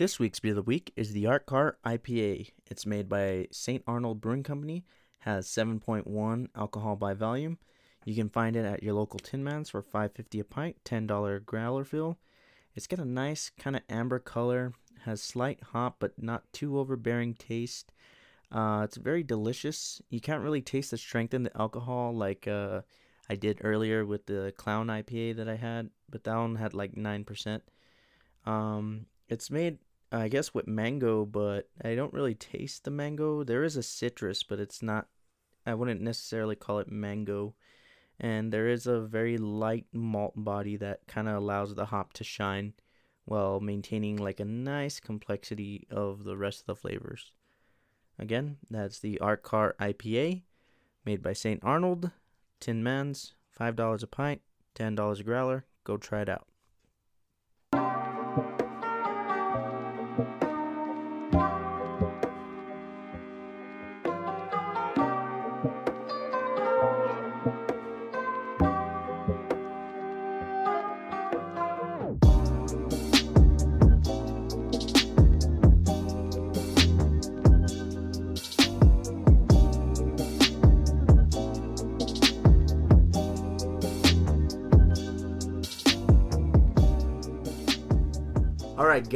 This week's beer of the week is the Art Car IPA. It's made by St. Arnold Brewing Company, has 7.1 alcohol by volume. You can find it at your local Tin Mans for 5.50 a pint, $10 growler fill. It's got a nice kind of amber color, has slight hop but not too overbearing taste. Uh, it's very delicious. You can't really taste the strength in the alcohol like uh, I did earlier with the Clown IPA that I had, but that one had like 9%. Um, it's made, I guess, with mango, but I don't really taste the mango. There is a citrus, but it's not, I wouldn't necessarily call it mango. And there is a very light malt body that kind of allows the hop to shine while maintaining like a nice complexity of the rest of the flavors. Again, that's the Art Car IPA made by St. Arnold, Tin Mans, $5 a pint, $10 a growler. Go try it out.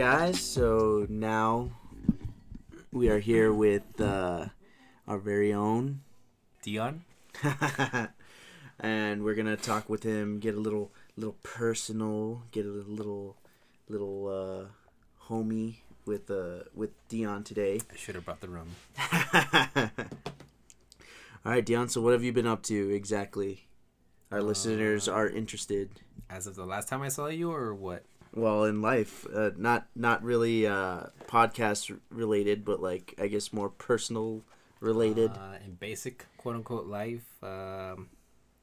Guys. So now we are here with uh, our very own, Dion. and we're gonna talk with him, get a little, little personal, get a little, little uh, homie with uh with Dion today. I should have brought the rum. All right, Dion. So what have you been up to exactly? Our listeners are interested. As of the last time I saw you, or what? Well, in life, uh, not not really uh, podcast related, but like I guess more personal related. Uh, in basic quote unquote life, um,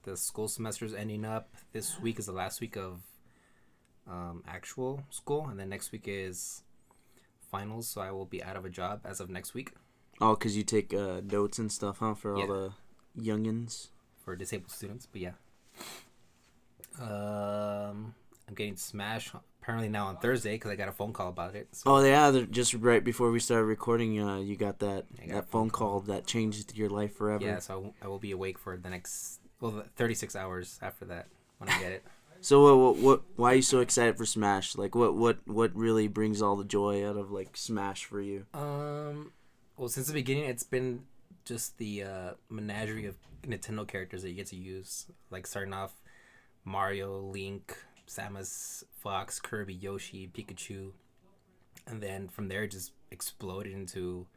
the school semester's ending up. This week is the last week of um, actual school, and then next week is finals. So I will be out of a job as of next week Oh, because you take uh, notes and stuff, huh, for Yeah. all the youngins. for disabled students. But yeah, um, I'm getting Smash apparently now on Thursday because I got a phone call about it. So Oh yeah, just right before we started recording, uh, you got that got that phone phone call that changed your life forever. yeah, so I w- I will be awake for the next well, 36 hours after that when I get it. So what, what what why are you so excited for Smash? Like what what what really brings all the joy out of like Smash for you? Um, well, since the beginning, it's been just the uh, menagerie of Nintendo characters that you get to use. Like starting off, Mario, Link, Samus, Fox, Kirby, Yoshi, Pikachu, and then from there it just exploded into,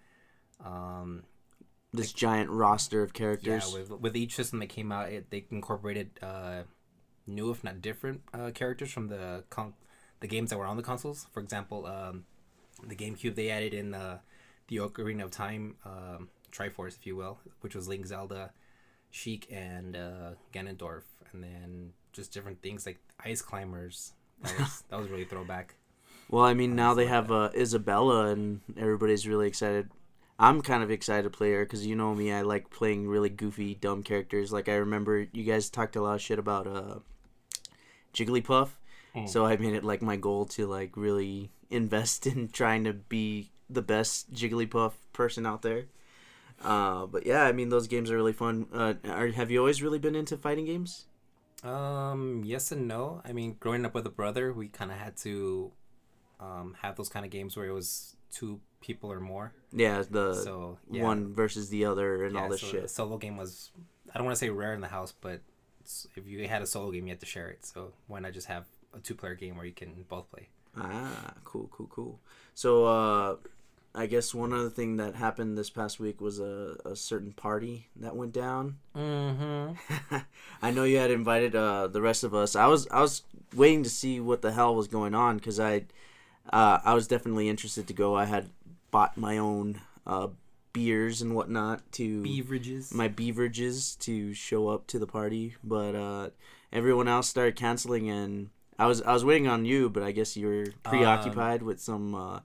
um, This giant roster of yeah, characters. with with each system that came out, it they incorporated uh, new if not different uh, characters from the con- the games that were on the consoles. For example, um, the GameCube they added in uh, the Ocarina of Time um, Triforce, if you will, which was Link, Zelda, Sheik, and uh, Ganondorf, and then just different things like ice climbers. That was that was really throwback. Well, I mean, now they have uh, Isabella, and everybody's really excited. I'm kind of excited to play her because you know me, I like playing really goofy, dumb characters. Like I remember you guys talked a lot of shit about uh, Jigglypuff, Mm. so I made it like my goal to like really invest in trying to be the best Jigglypuff person out there. Uh, but yeah, I mean, those games are really fun. Uh, are, have you always really been into fighting games? Um, yes and no. I mean, growing up with a brother, we kind of had to um, have those kind of games where it was two people or more. Yeah, the so yeah, one versus the other and yeah, all this so shit. The solo game was, I don't want to say rare in the house, but if you had a solo game, you had to share it. So why not just have a two-player game where you can both play? Ah, cool, cool, cool. So, uh, I guess one other thing that happened this past week was a, a certain party that went down. Mm-hmm. I know you had invited uh, the rest of us. I was I was waiting to see what the hell was going on because I uh, I was definitely interested to go. I had bought my own uh, beers and whatnot to Beverages. my beverages to show up to the party, but uh, everyone else started canceling, and I was I was waiting on you, but I guess you were preoccupied with some uh,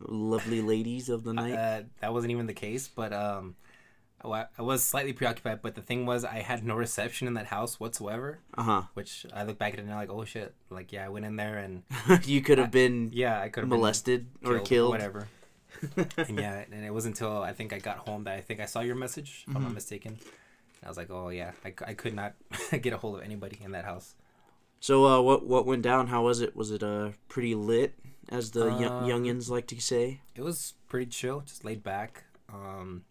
lovely ladies of the night. Uh, that wasn't even the case, but um, Oh, I, I was slightly preoccupied, but the thing was, I had no reception in that house whatsoever. Uh huh. Which I look back at it and I'm like, oh shit, like yeah, I went in there and you could have been yeah, I could have molested or killed. whatever. and yeah, and it wasn't until I think I got home that I think I saw your message, if I'm not Mhm. mistaken. I was like, oh yeah, I, I could not get a hold of anybody in that house. So, uh, what what went down? How was it? Was it uh pretty lit, as the Um, young youngins like to say? It was pretty chill, just laid back. Um,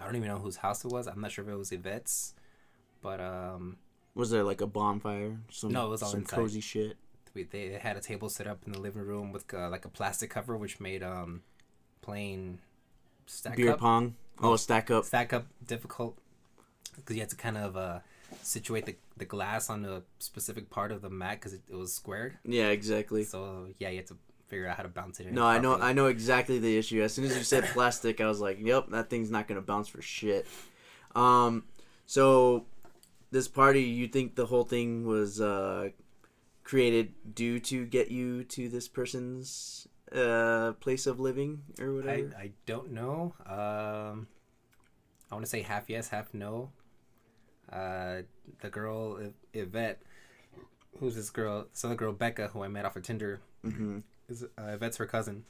I don't even know whose house it was. I'm not sure if it was Yvette's, but um, Was there like a bonfire? Some, No, it was all some inside. cozy shit. we, they had a table set up in the living room with uh, like a plastic cover, which made um, playing stack Beer up pong. Oh, stack up. stack up difficult because you had to kind of uh, situate the, the glass on a specific part of the mat because it, it was squared. Yeah, exactly. So yeah, you had to figure out how to bounce it in. No, I know. I know exactly the issue. As soon as you said plastic, I was like, "Yep, that thing's not gonna bounce for shit." Um, so this party, you think the whole thing was uh, created due to get you to this person's uh, place of living or whatever? I? I don't know. Um, I want to say half yes, half no. Uh, the girl Yvette, who's this girl? This other girl Becca, who I met off of Tinder, mm-hmm. is uh, Yvette's her cousin,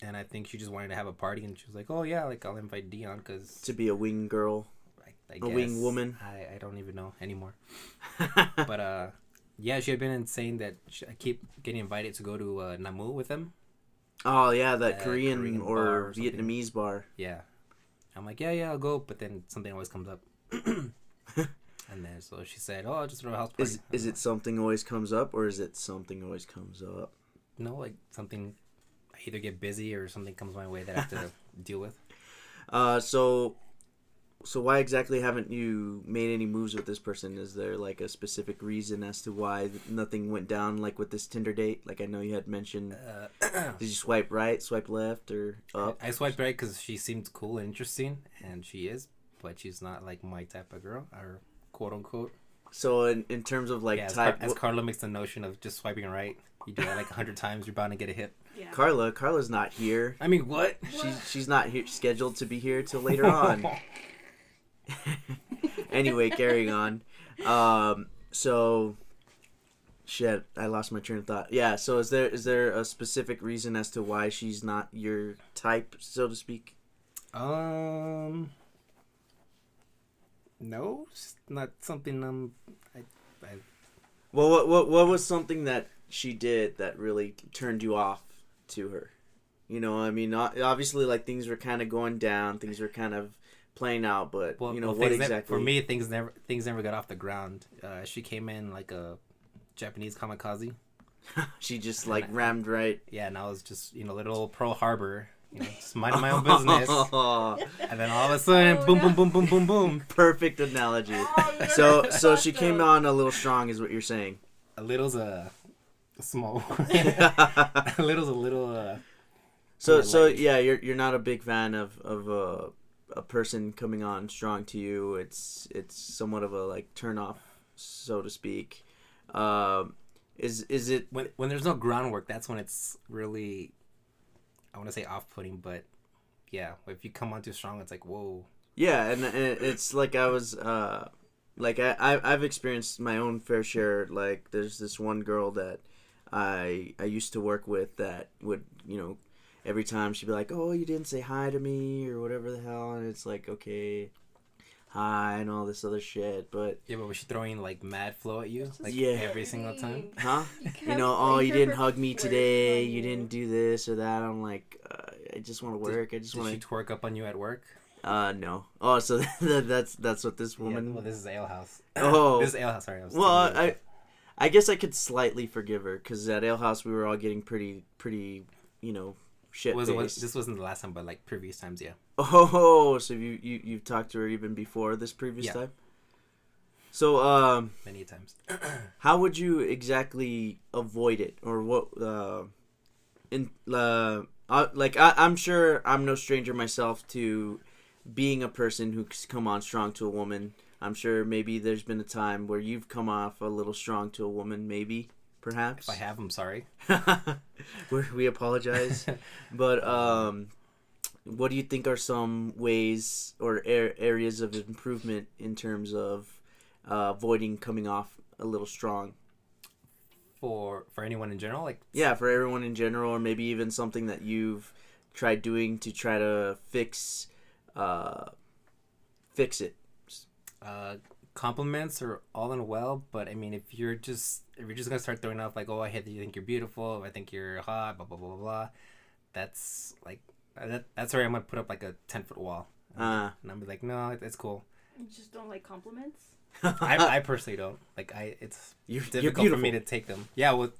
and I think she just wanted to have a party, and she was like, "Oh yeah, like I'll invite Dion because To be a wing girl. I, I A wing woman. I, I don't even know anymore. but uh, yeah, she had been saying that she, I keep getting invited to go to uh, Namu with them. oh yeah, that Uh, Korean, Korean bar or, or. Vietnamese bar. Yeah. I'm like, yeah, yeah, I'll go. But then something always comes up. and then so she said, oh, I'll just throw a house party. Is is it something always comes up, or is it something always comes up? No, like something. I either get busy or something comes my way that I have to deal with. Uh, so, so why exactly haven't you made any moves with this person? Is there like a specific reason as to why nothing went down, like with this Tinder date? Like I know you had mentioned, Uh, did you swipe right, swipe left, or up? I swiped right because she seemed cool and interesting, and she is, but she's not like my type of girl, or quote unquote. So in, in terms of like yeah, as, type, Car- as Carla makes the notion of just swiping right, you do that like a hundred times, you're bound to get a hit. Yeah. Carla, Carla's not here. I mean, what? She's she's not here, scheduled to be here till later on. anyway, carrying on. Um, so shit, I lost my train of thought. Yeah, so is there is there a specific reason as to why she's not your type, so to speak? Um, no, it's not something um, I, I Well, what what what was something that she did that really turned you off to her? You know, I mean, obviously, like things were kind of going down, things were kind of playing out, but well, you know well, what exactly? for me things never things never got off the ground. Uh, she came in like a Japanese kamikaze. she just like rammed right. Yeah, and I was just you know little Pearl Harbor, you know, just minding my own business. And then all of a sudden, Oh, boom, boom, boom, boom, boom, boom. Perfect analogy. Oh, So so she came on a little strong, is what you're saying. A little's a, a small. a little's a little. Uh, So so like- yeah, you're you're not a big fan of of uh, a person coming on strong to you. It's it's somewhat of a like turn off, so to speak. Um, is is it? when when there's no groundwork, that's when it's really, I want to say off-putting, but yeah, if you come on too strong, it's like whoa. Yeah, and, and it's like I was uh, like I- I've experienced my own fair share. Like there's this one girl that I I used to work with that would you know every time she'd be like, "Oh, you didn't say hi to me" or whatever the hell, and it's like, okay, hi and all this other shit, but Yeah, but was she throwing like mad flow at you, like Yeah. every single time? huh? You kept, know, oh, you didn't hug me today. on You didn't do this or that. I'm like, uh, I just want to Did- work. I just Did want she to. twerk up on you at work? Uh, no. Oh, so that, that's that's what this Yeah, woman. well, this is Ale House. Oh. this is Ale House. Sorry, I was. Well, telling you. I, I guess I could slightly forgive her because at Ale House we were all getting pretty, pretty, you know, shit was, was this wasn't the last time, but like previous times, yeah. Oh, so you you you've talked to her even before this previous Yeah. time. So, um, Many times. how would you exactly avoid it, or what? Uh, in uh, uh, like I, I'm sure I'm no stranger myself to being a person who's come on strong to a woman. I'm sure maybe there's been a time where you've come off a little strong to a woman, maybe, perhaps. If I have, I'm sorry. we we apologize, but um, what do you think are some ways or ar- areas of improvement in terms of uh, avoiding coming off a little strong? For for anyone in general, like Yeah, for everyone in general, or maybe even something that you've tried doing to try to fix, uh, fix it. uh, compliments are all in well, but I mean, if you're just if you're just gonna start throwing off like, oh, I hate that you think you're beautiful, I think you're hot, blah blah blah blah, blah that's like that, that's where I'm gonna put up like a ten foot wall, Uh, and I'm be like, no, it- it's cool. You just don't like compliments. I, I personally don't like I. It's you're, difficult you're for me to take them. Yeah, well,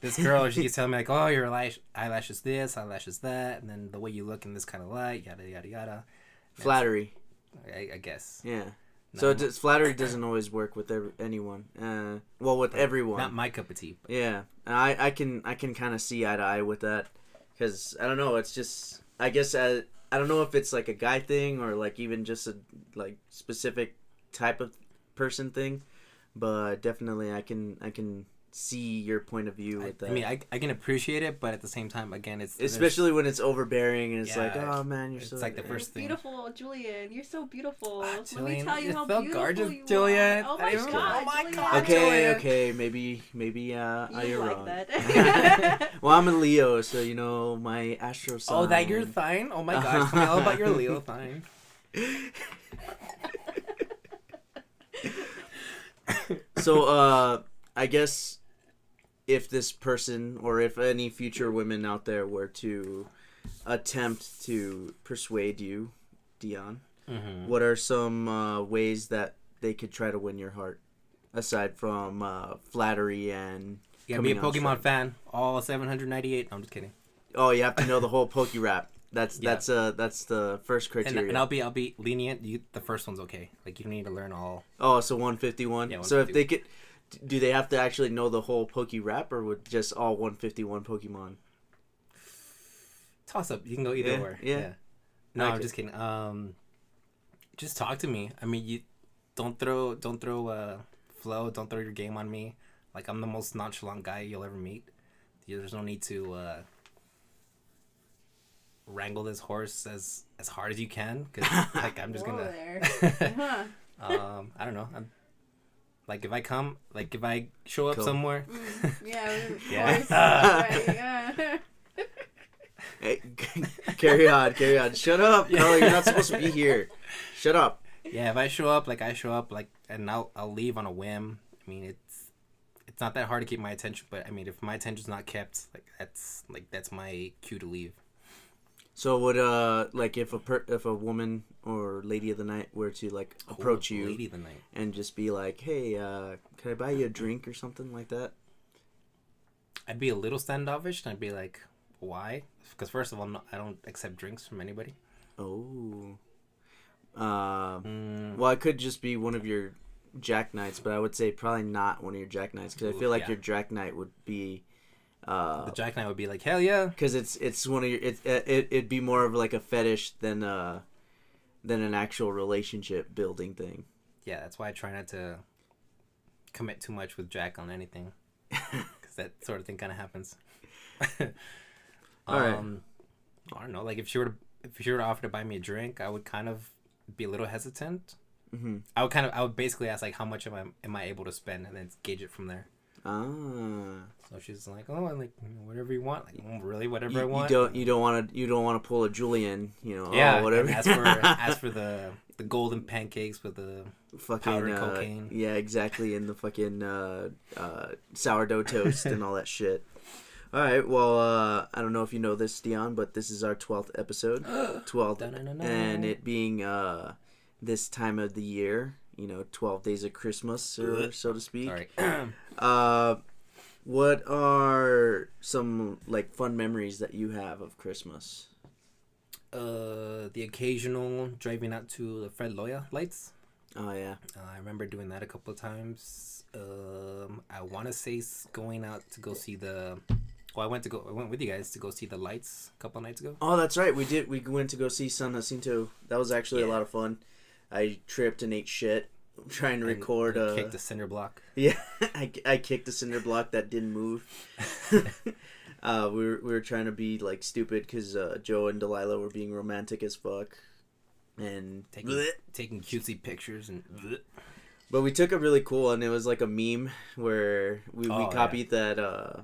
this girl she keeps telling me like, oh, your eyelash eyelashes this, eyelashes that, and then the way you look in this kind of light, yada yada yada. Flattery. I, I guess. Yeah. So it does, flattery doesn't always work with every, anyone. Uh, well, with everyone. not my cup of tea. But Yeah, I I can I can kind of see eye to eye with that, because I don't know. It's just I guess I, I don't know if it's like a guy thing or like even just a like specific type of person thing, but definitely I can I can see your point of view I, that. I mean, I, I can appreciate it, but at the same time, again, it's especially when it's overbearing and it's like, oh man, you're it's so like the first thing. Beautiful, Julian. You're so beautiful. Ah, Let me tell you how beautiful gorgeous, you Julian. are. Oh my didn't- god. oh my Julian. God, Okay, Julian. okay, maybe maybe uh, You you're like wrong. that. well, I'm a Leo, so you know my astro sign. Oh, that your thine? Oh my gosh, tell me all about your Leo thine. so uh i guess if this person or if any future women out there were to attempt to persuade you dion Mm-hmm. what are some uh, ways that they could try to win your heart aside from uh, flattery and You gotta be a Pokemon fan. All 798. No, I'm just kidding. oh you have to know the whole poke rap that's Yeah. that's uh that's the first criteria and I'll be I'll be lenient. You, the first one's okay. Like you don't need to learn all. oh so 151 Yeah, so if they could do they have to actually know the whole poke rap or would just all 151 pokemon Toss up. You can go either Yeah, or. yeah. No, I I'm just kidding. Um, just talk to me. I mean, you don't throw don't throw uh flow. Don't throw your game on me. Like I'm the most nonchalant guy you'll ever meet. There's no need to uh, wrangle this horse as as hard as you can. Cause like I'm just gonna. there. Huh. um, I don't know. I'm like if I come, like if I show up Cool. somewhere. Mm, yeah. of Yeah. course, right, yeah. Hey, carry on, carry on. Shut up, Yeah. Carl. You're not supposed to be here. Shut up. Yeah, if I show up, like I show up, like, and I'll I'll leave on a whim. I mean, it's it's not that hard to keep my attention, but I mean, if my attention's not kept, like that's like that's my cue to leave. So would uh like if a per- if a woman or lady of the night were to like approach Oh, you lady of the night. and just be like, "Hey, uh, can I buy you a drink or something like that?" I'd be a little standoffish, and I'd be like, why? Because first of all, no, I don't accept drinks from anybody. Oh. Um. Mm, Well, it could just be one of your Jack Knights, but I would say probably not one of your Jack Knights because I feel like yeah. your Jack Knight would be, uh, the Jack Knight would be like, hell yeah. because it's it's one of your it, it it'd be more of like a fetish than uh than an actual relationship building thing. Yeah, that's why I try not to commit too much with Jack on anything, because that sort of thing kind of happens. All right. um, I don't know. Like if she were to if she were to offer to buy me a drink, I would kind of be a little hesitant. hmm I would kind of I would basically ask like how much am I am I able to spend, and then gauge it from there. Ah. So she's like, oh, like whatever you want, like "Mm, really whatever You, I you want. don't you don't want to you don't want to pull a Julian, you know? yeah, oh, whatever. As for as for the the golden pancakes with the fucking powdered uh, cocaine. Yeah, exactly. And the fucking uh, uh, sourdough toast and all that shit. All right. Well, uh, I don't know if you know this, Dion, but this is our twelfth episode. Twelfth, and it being uh, this time of the year, you know, twelve days of Christmas, or so to speak. Uh, what are some like fun memories that you have of Christmas? uh, the occasional driving out to the Fred Loya lights. Oh yeah. Uh, I remember doing that a couple of times. Um, I want to say going out to go see the. Well, I went to go. I went with you guys to go see the lights a couple nights ago. Oh, that's right. We did. We went to go see San Jacinto. That was actually a lot of fun. I tripped and ate shit trying to And record. you Uh, kick the cinder block. yeah, I, I kicked a cinder block that didn't move. uh, we were we were trying to be like stupid because uh, Joe and Delilah were being romantic as fuck, and Taking taking cutesy pictures and. but we took a really cool one. It was like a meme where we, Oh, we yeah. copied that uh,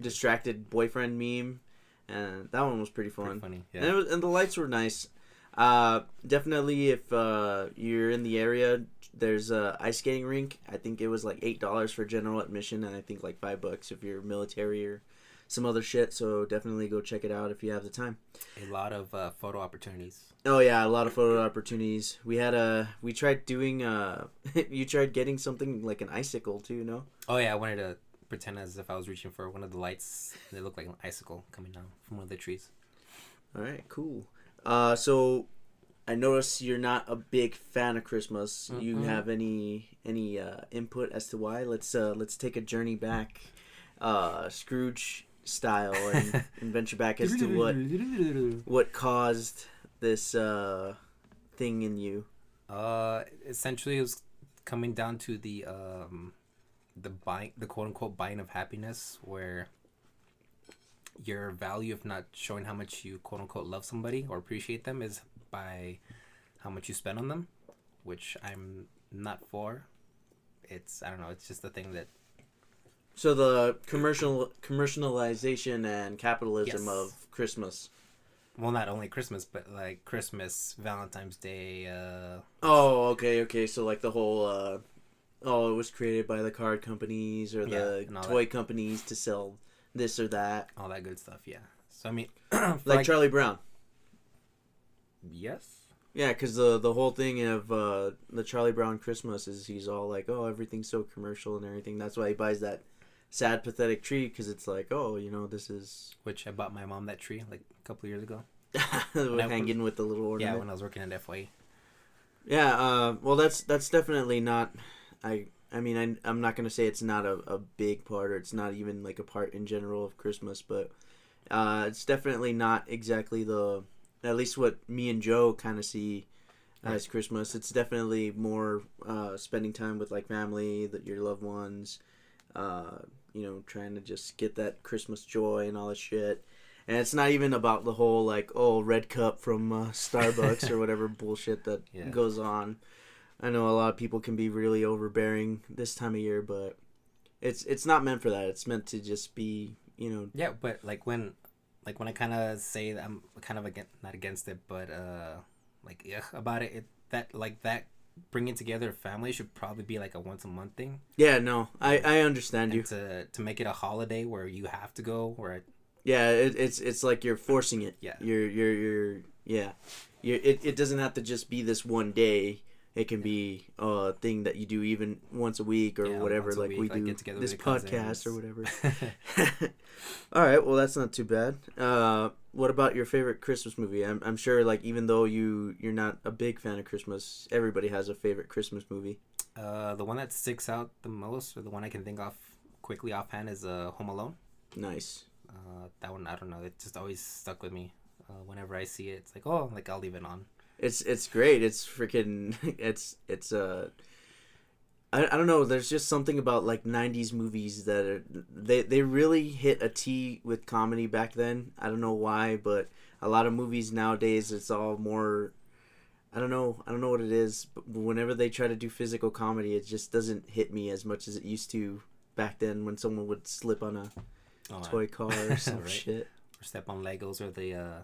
distracted boyfriend meme, and that one was pretty fun. Pretty funny. And, Yeah. it was, and the lights were nice. Uh, definitely, if uh, you're in the area, there's a ice skating rink. I think it was like eight dollars for general admission, and I think like five bucks if you're military or some other shit. So definitely go check it out if you have the time. A lot of uh, photo opportunities. Oh yeah, a lot of photo opportunities. We had a we tried doing uh you tried getting something like an icicle too, no? Oh yeah, I wanted to pretend as if I was reaching for one of the lights. They looked like an icicle coming down from one of the trees. All right, cool. Uh, so I notice you're not a big fan of Christmas. You Mm-mm. have any any uh, input as to why? Let's uh, let's take a journey back, uh, Scrooge style, and, and venture back as to what what caused this uh, thing in you. Uh, essentially, it was coming down to the um, the buying, the quote unquote buying of happiness, where your value of not showing how much you quote unquote love somebody or appreciate them is by how much you spend on them, which I'm not for. It's I don't know. It's just the thing that So the commercial commercialization and capitalism Yes. of Christmas. well, not only Christmas, but like Christmas, Valentine's Day. Uh, Oh, okay, okay. So like the whole uh oh, it was created by the card companies or the all toy companies to sell this or that. all that good stuff. Yeah. So I mean, for, Like, Charlie Brown. yes. Yeah, cuz the the whole thing of uh the Charlie Brown Christmas is he's all like, "Oh, everything's so commercial and everything." That's why he buys that sad pathetic tree cuz it's like, "Oh, you know, this is Which I bought my mom that tree like a couple years ago. hanging with the little ornament." Yeah, when I was working at FYE. Yeah, uh, well, that's that's definitely not. I I mean, I, I'm not gonna say it's not a, a big part, or it's not even like a part in general of Christmas, but uh, it's definitely not exactly the at least what me and Joe kind of see as Christmas. It's definitely more uh, spending time with like family, that your loved ones, uh, you know, trying to just get that Christmas joy and all that shit. And it's not even about the whole like oh red cup from uh, Starbucks or whatever bullshit that Yeah. goes on. I know a lot of people can be really overbearing this time of year, but it's it's not meant for that. It's meant to just be you know Yeah, but like when, like when I kind of say that I'm kind of against, not against it, but uh, like yeah, about it, it that like that bringing together a family should probably be like a once a month thing. yeah no I I understand you to to make it a holiday where you have to go, where yeah it, it's it's like you're forcing it Yeah. you're you're you're yeah you're, it it doesn't have to just be this one day. It can be a thing that you do even once a week or Yeah, whatever, like week, we like, do this podcast or whatever. All right, well that's not too bad. Uh, what about your favorite Christmas movie? I'm, I'm sure like even though you you're not a big fan of Christmas, everybody has a favorite Christmas movie. uh, the one that sticks out the most, or the one I can think of quickly offhand, is uh, Home Alone. Nice. Uh, that one I don't know. It just always stuck with me. Uh, whenever I see it, it's like oh, like I'll leave it on. It's it's great. It's freaking it's it's uh I, I don't know, there's just something about like 90s movies that are, they they really hit a T with comedy back then. I don't know why, but a lot of movies nowadays it's all more I don't know. I don't know what it is, but whenever they try to do physical comedy, it just doesn't hit me as much as it used to back then when someone would slip on a Oh, toy car or some Right. shit. or step on Legos or the uh,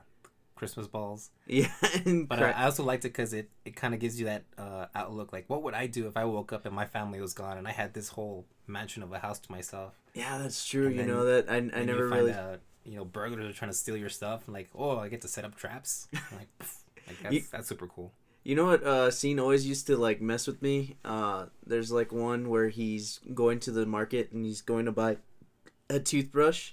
Christmas balls. Yeah, But I, I also liked it because it, it kind of gives you that uh, outlook. Like, what would I do if I woke up and my family was gone and I had this whole mansion of a house to myself? yeah, that's true. and You then- know that I I never really out, you know, burglars are trying to steal your stuff. And like, oh, I get to set up traps. Like, like that's, You- that's super cool. You know what uh, scene always used to like mess with me? Uh, there's like one where he's going to the market and he's going to buy a toothbrush.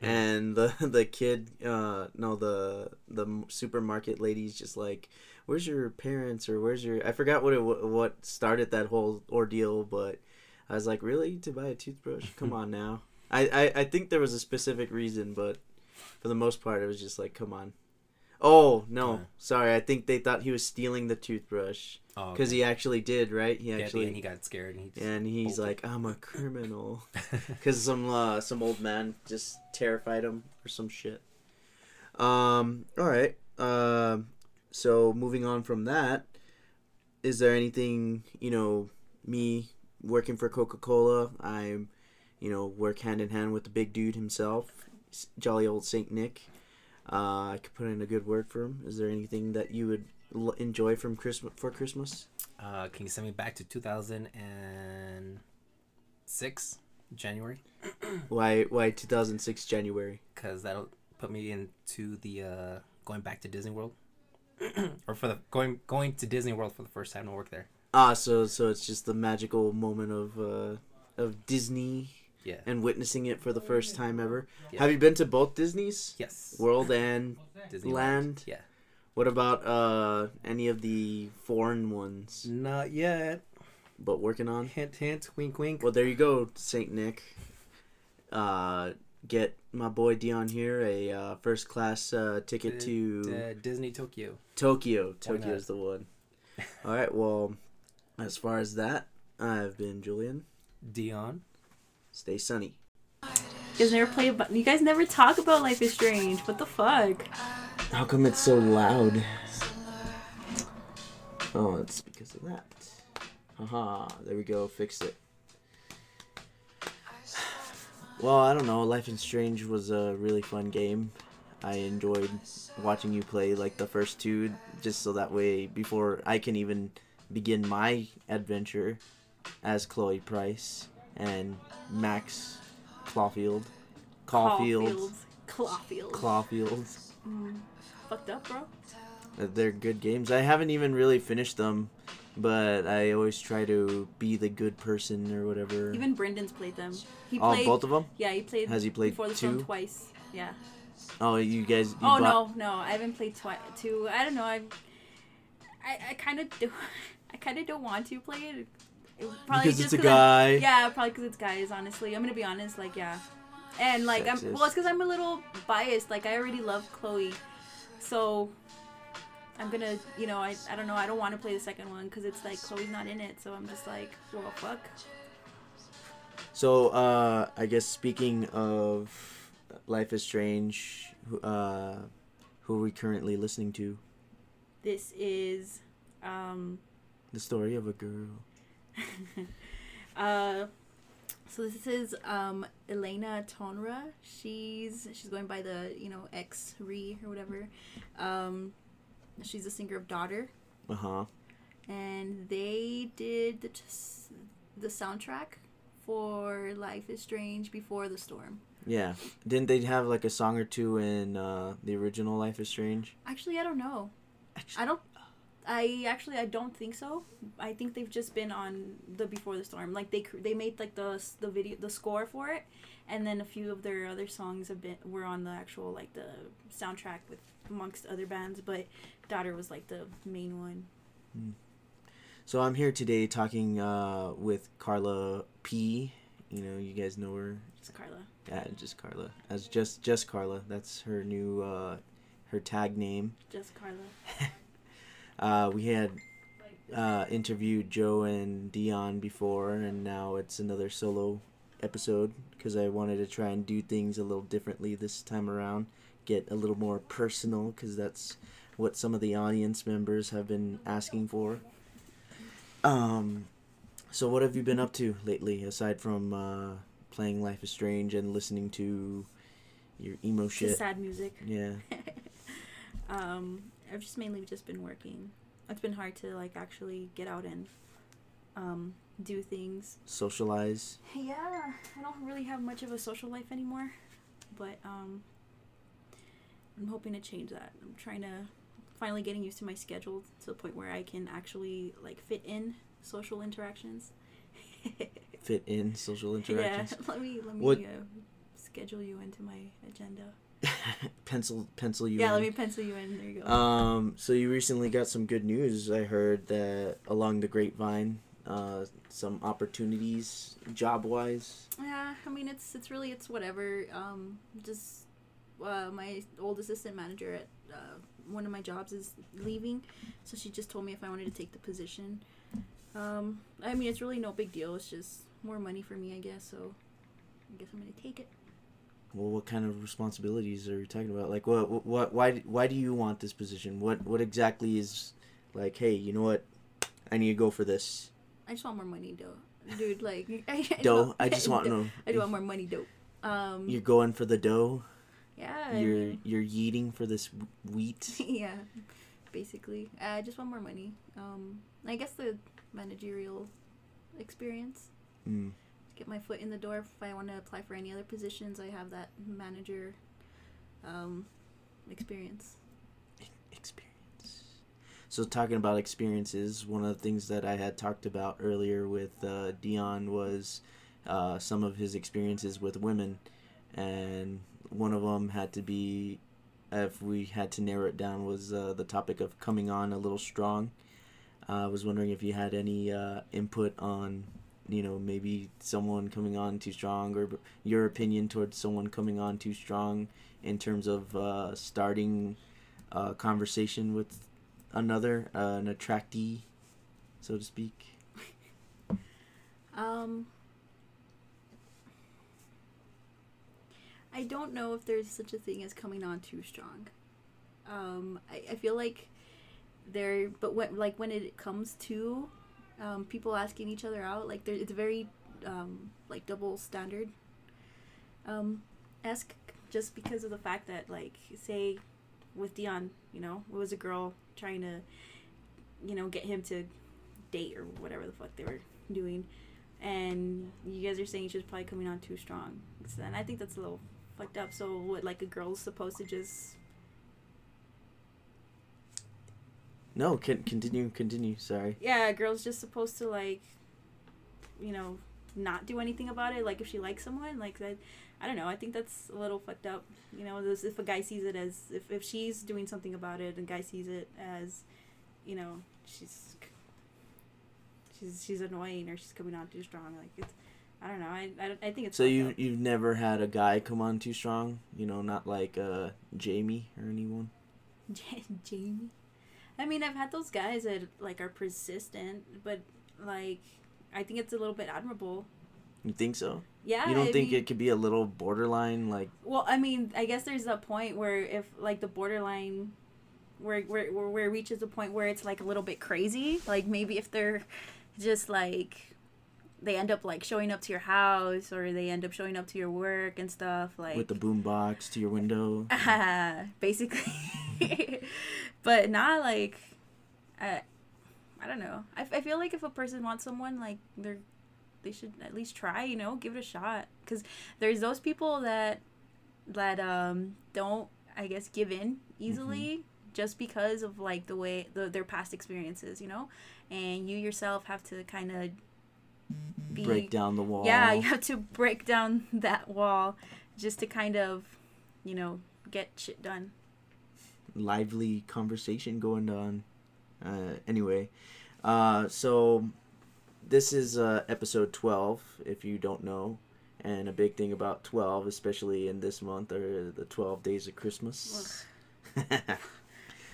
And the the kid, uh, no, the the supermarket lady's just like, "Where's your parents?" or "Where's your?" I forgot what it what started that whole ordeal, but I was like, "Really? To buy a toothbrush? Come on now." I, I I think there was a specific reason, but for the most part, it was just like, "Come on." Oh no, Yeah. sorry. I think they thought he was stealing the toothbrush. Oh, because he actually did, right? He yeah, actually end he got scared and he just and he's bolted. like, "I'm a criminal," because some uh, some old man just terrified him or some shit. Um. All right. Um. so moving on from that, is there anything you know? Me working for Coca Cola, I'm, you know, work hand in hand with the big dude himself, jolly old Saint Nick. Uh, I could put in a good word for him. Is there anything that you would l- enjoy from Christmas for Christmas? Uh, can you send me back to 2006 January? Why? Why 2006 January? Because that'll put me into the uh, going back to Disney World, or for the going going to Disney World for the first time to work there. Ah, so so it's just the magical moment of uh, of Disney Yeah. and witnessing it for the first time ever. Yeah. Have you been to both Disney's? Yes. World and Disneyland. Land? Yeah. What about uh any of the foreign ones? Not yet. But working on. Hint, hint. Wink, wink. Well, there you go, Saint Nick. Uh, get my boy Dion here a uh, first class uh, ticket to Uh, Disney Tokyo. Tokyo. Why Tokyo is the one. All right. Well, as far as that, I've been Julian. Dion. Stay sunny. You guys never play about. You guys never talk about Life is Strange. What the fuck? How come it's so loud? Oh, it's because of that. Haha, there we go, fixed it. Well, I don't know. Life is Strange was a really fun game. I enjoyed watching you play like the first two, just so that way before I can even begin my adventure as Chloe Price and Max Clawfield. Caulfield. Clawfield. Clawfield. Mm, fucked up, bro. They're good games. I haven't even really finished them, but I always try to be the good person or whatever. Even Brendan's played them. He oh, played. both of them? Yeah, he played. Has he played Before the two? Storm twice. Yeah. Oh, you guys. You oh bought- no, no, I haven't played twice. Two. I don't know. I. I, I kind of do. I kind of don't want to play it. It- Probably Because just it's a 'cause I'm- guy. Yeah, probably because it's guys. Honestly, I'm gonna be honest. Like, yeah, and like, I'm well, it's because I'm a little biased. Like, I already love Chloe, so I'm gonna, you know, I, I don't know. I don't want to play the second one because it's like Chloe's not in it. So I'm just like, well, fuck. So, uh, I guess speaking of Life is Strange, who- uh, who are we currently listening to? This is, um, The story of a girl. uh, so this is um Elena Tonra. She's she's going by the you know Ex:Re or whatever. Um, she's a singer of Daughter, Uh huh. and they did the t- the soundtrack for Life is Strange Before the Storm. Yeah. Didn't they have like a song or two in uh, the original Life is Strange? Actually, I don't know. Actually, I don't. I actually I don't think so. I think they've just been on the Before the Storm. Like they they made like the the video the score for it, and then a few of their other songs have been were on the actual like the soundtrack with amongst other bands. But Daughter was like the main one. So I'm here today talking uh, with Carla P. You know, you guys know her. It's Carla. Yeah, just Carla. As just just Carla. That's her new uh, her tag name. Just Carla. Uh, we had uh, interviewed Joe and Dion before, and now it's another solo episode because I wanted to try and do things a little differently this time around. Get a little more personal because that's what some of the audience members have been asking for. Um, so what have you been up to lately aside from uh, playing Life is Strange and listening to your emo shit? sad music. Yeah. um, I've just mainly just been working. It's been hard to like actually get out and um, do things. Socialize. Yeah, I don't really have much of a social life anymore, but um, I'm hoping to change that. I'm trying to finally getting used to my schedule to the point where I can actually like fit in social interactions. Fit in social interactions. Yeah, let me let me What- uh, schedule you into my agenda. pencil pencil you yeah, in. let me pencil you in. There you go. um so you recently got some good news i heard that along the grapevine uh some opportunities job wise Yeah, I mean it's it's really it's whatever. Um, just uh, my old assistant manager at uh, one of my jobs is leaving, so she just told me if I wanted to take the position. Um, I mean, it's really no big deal. It's just more money for me, I guess. So, I guess I'm gonna take it. Well, what kind of responsibilities are you talking about? Like, what, what, why, why do you want this position? What, what exactly is, like, hey, you know what, I need to go for this. I just want more money, though, dude. Like, I, Dough. want- I just want dough. no. I just want more money, dope. Um, You're going for the dough. yeah. You're mean- you're yeeting for this wheat. yeah, basically. I just want more money. Um, I guess the managerial experience. Mm. Get my foot in the door. If I want to apply for any other positions, I have that manager um, experience. experience. So talking about experiences, one of the things that I had talked about earlier with uh, Dion was uh, some of his experiences with women, and one of them had to be, if we had to narrow it down, was uh, the topic of coming on a little strong. I was wondering if you had any uh, input on, you know, maybe someone coming on too strong, or your opinion towards someone coming on too strong in terms of uh, starting a conversation with another, uh, an attractee, so to speak. Um, I don't know if there's such a thing as coming on too strong. Um, I, I feel like there, but when like when it comes to um, people asking each other out, like it's very um, like double standard. Um, esque just because of the fact that like say with Dion, you know, it was a girl trying to, you know, get him to date or whatever the fuck they were doing and you guys are saying she's probably coming on too strong. So then I think that's a little fucked up. So what, like a girl's supposed to just No, can continue, continue. Sorry. yeah, a girl's just supposed to like, you know, not do anything about it. Like if she likes someone, like that. I don't know. I think that's a little fucked up. You know, this, if a guy sees it as if if she's doing something about it, and guy sees it as, you know, she's she's she's annoying or she's coming on too strong. Like it's, I don't know. I I, I think it's. So you up. you've never had a guy come on too strong, you know, not like uh Jamie or anyone. Jamie. I mean, I've had those guys that like are persistent, but like I think it's a little bit admirable. You think so? Yeah. you don't I think mean- it could be a little borderline, like Well, I mean, I guess there's a point where if like the borderline, where where where, where it reaches a point where it's like a little bit crazy. Like maybe if they're just like they end up like showing up to your house or they end up showing up to your work and stuff like with the boom box to your window? basically. but not like, I, I don't know. I, I feel like if a person wants someone, like they're, they should at least try. You know, give it a shot. Because there's those people that, that um don't I guess give in easily just because of like the way the, their past experiences. You know, and you yourself have to kind of be Break down the wall. yeah, you have to break down that wall just to kind of, you know, get shit done. Lively conversation going on. Uh, anyway, uh, so this is uh, episode 12, if you don't know. And a big thing about 12, especially in this month, are the 12 days of Christmas.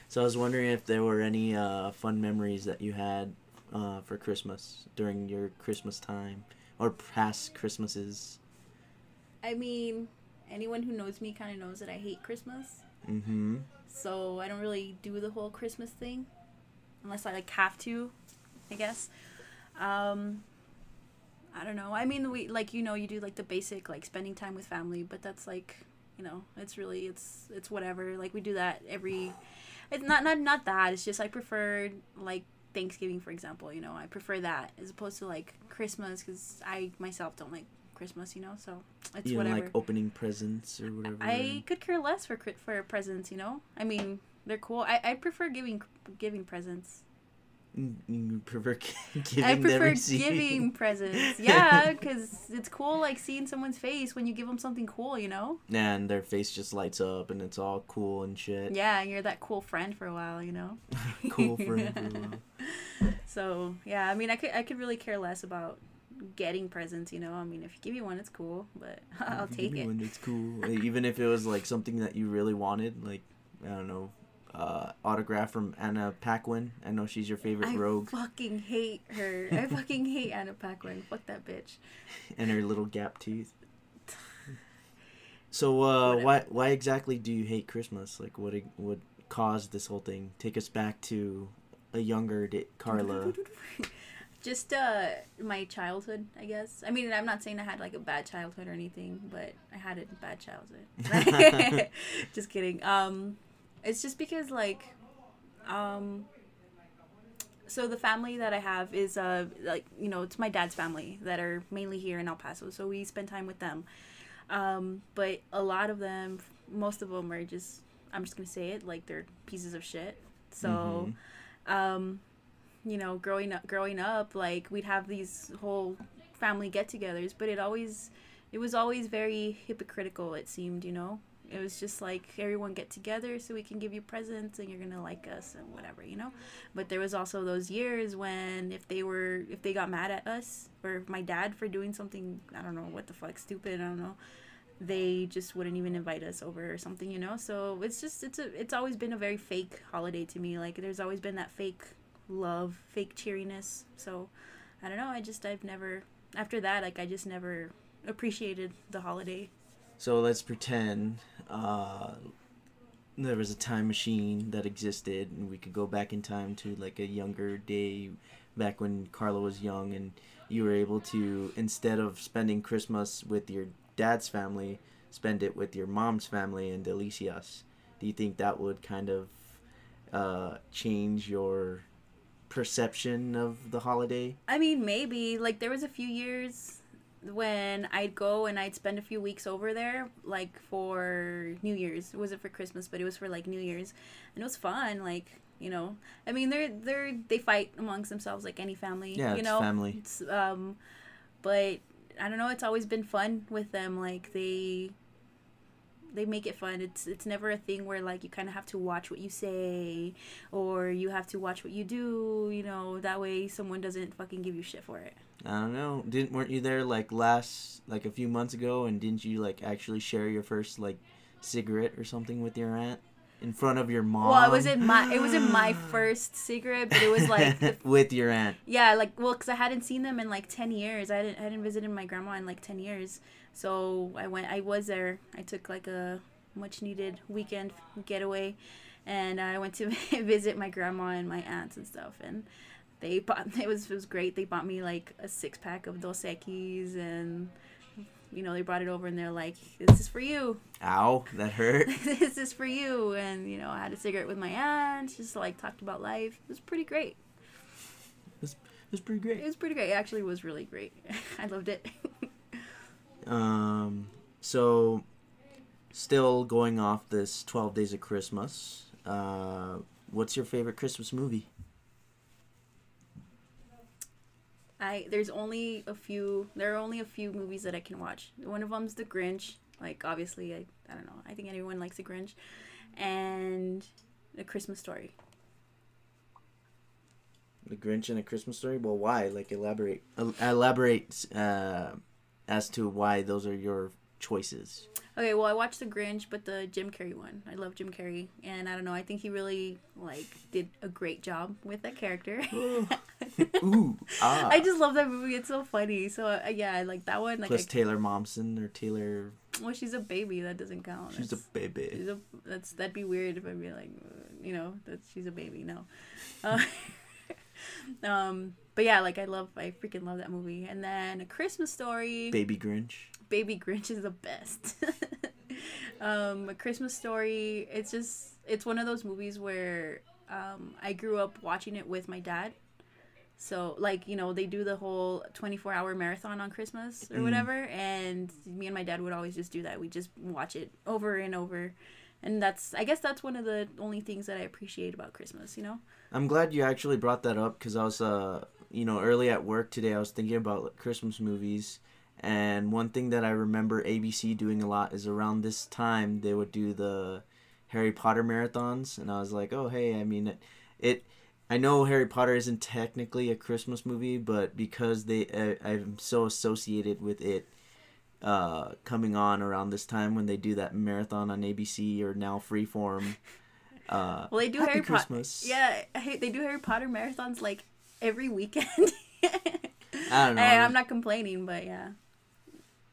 so I was wondering if there were any uh, fun memories that you had uh, for Christmas during your Christmas time or past Christmases. I mean, anyone who knows me kind of knows that I hate Christmas. Mm-hmm. So I don't really do the whole Christmas thing unless I like have to, I guess. Um I don't know. I mean, we like you know, you do like the basic like spending time with family, but that's like, you know, it's really it's it's whatever. Like we do that every it's not not not that. It's just I prefer like Thanksgiving, for example, you know. I prefer that as opposed to like Christmas cuz I myself don't like Christmas, you know. So it's You whatever. like opening presents or whatever. I could care less for for presents, you know. I mean, they're cool. I, I prefer giving giving presents. Mm, You prefer giving I prefer giving presents. Yeah, because it's cool, like seeing someone's face when you give them something cool, you know. and their face just lights up and it's all cool and shit. Yeah, and you're that cool friend for a while, you know. cool friend for a while. So yeah, I mean, I could I could really care less about getting presents, you know. I mean, if you give me one, it's cool, but I'll take it. One, it's cool. Like, even if it was like something that you really wanted, like I don't know, uh, autograph from Anna Paquin. I know she's your favorite I rogue, I fucking hate her. I fucking hate Anna Paquin. Fuck that bitch. and her little gap teeth. So uh, why why exactly do you hate Christmas? Like what what caused this whole thing? Take us back to a younger Carla. Just uh my childhood, I guess. I mean, I'm not saying I had like a bad childhood or anything, but I had a bad childhood. just kidding. Um it's just because like um so the family that I have is uh like you know it's my dad's family that are mainly here in El Paso so we spend time with them um but a lot of them most of them are just I'm just gonna say it like they're pieces of shit so um you know growing up growing up like we'd have these whole family get-togethers but it always it was always very hypocritical it seemed you know? It was just like everyone get together so we can give you presents and you're gonna like us and whatever you know? But there was also those years when if they were if they got mad at us or my dad for doing something i don't know what the fuck stupid i don't know they just wouldn't even invite us over or something you know? So it's just it's a it's always been a very fake holiday to me like there's always been that fake love fake cheeriness so i don't know i just i've never after that like i just never appreciated the holiday So let's pretend uh, there was a time machine that existed, and we could go back in time to like a younger day, back when Carla was young, and you were able to instead of spending Christmas with your dad's family, spend it with your mom's family and Delicias. Do you think that would kind of uh, change your perception of the holiday? I mean, maybe. Like, there was a few years when I'd go and I'd spend a few weeks over there, like for New Year's. It wasn't for Christmas, but it was for like New Year's, and it was fun. Like, you know, I mean, they're they're they fight amongst themselves like any family. Yeah, you it's know, family. It's, um, but I don't know. It's always been fun with them. Like they they make it fun. It's it's never a thing where like you kind of have to watch what you say or you have to watch what you do. You know, that way someone doesn't fucking give you shit for it. I don't know. Didn't weren't you there like last like a few months ago and didn't you like actually share your first like cigarette or something with your aunt in front of your mom? Well, it wasn't my it wasn't my first cigarette, but it was like the, with your aunt. yeah, like well, cause I hadn't seen them in like ten years. I didn't I hadn't visited my grandma in like ten years, so I went. I was there. I took like a much needed weekend getaway, and I went to visit my grandma and my aunts and stuff, and they bought it was it was great. They bought me like a six pack of Dos Equis and. You know, they brought it over and they're like, "This is for you." Ow, that hurt. this is for you. And, you know, I had a cigarette with my aunt, just like talked about life. It was pretty great. It was pretty great. It was pretty great. It actually was really great. I loved it. Um, so still going off this Twelve Days of Christmas. Uh, what's your favorite Christmas movie? I there's only a few there are only a few movies that I can watch. One of them's The Grinch. Like obviously I I don't know. I think anyone likes The Grinch. And A Christmas Story. The Grinch and a Christmas Story. Well, why? Like elaborate. El- elaborate uh, as to why those are your choices. Okay, well I watched The Grinch, but the Jim Carrey one. I love Jim Carrey, and I don't know. I think he really like did a great job with that character. Ooh, ah. I just love that movie. It's so funny. So uh, yeah, I like that one. Like, Plus I, Taylor Momsen or Taylor. well, she's a baby. That doesn't count. She's a baby. she's a, that's that'd be weird if I'd be like, uh, you know, that she's a baby. No. Uh, um, but yeah, like I love, I freaking love that movie. And then a Christmas Story. Baby Grinch. Baby Grinch is the best. um, a Christmas Story. It's just it's one of those movies where um, I grew up watching it with my dad. So like you know they do the whole twenty four hour marathon on Christmas or Mm. whatever, and me and my dad would always just do that. We just watch it over and over, and that's I guess that's one of the only things that I appreciate about Christmas. You know. I'm glad you actually brought that up because I was, uh, you know, early at work today. I was thinking about Christmas movies, and one thing that I remember ABC doing a lot is around this time they would do the Harry Potter marathons, and I was like, oh hey, I mean, it, it I know Harry Potter isn't technically a Christmas movie, but because they, I, I'm so associated with it. Uh, coming on around this time when they do that marathon on ABC or now Freeform, Uh, Well, they do Harry Potter. Christmas. Yeah, they do Harry Potter marathons like every weekend. I don't know. Hey, I'm not complaining, but yeah.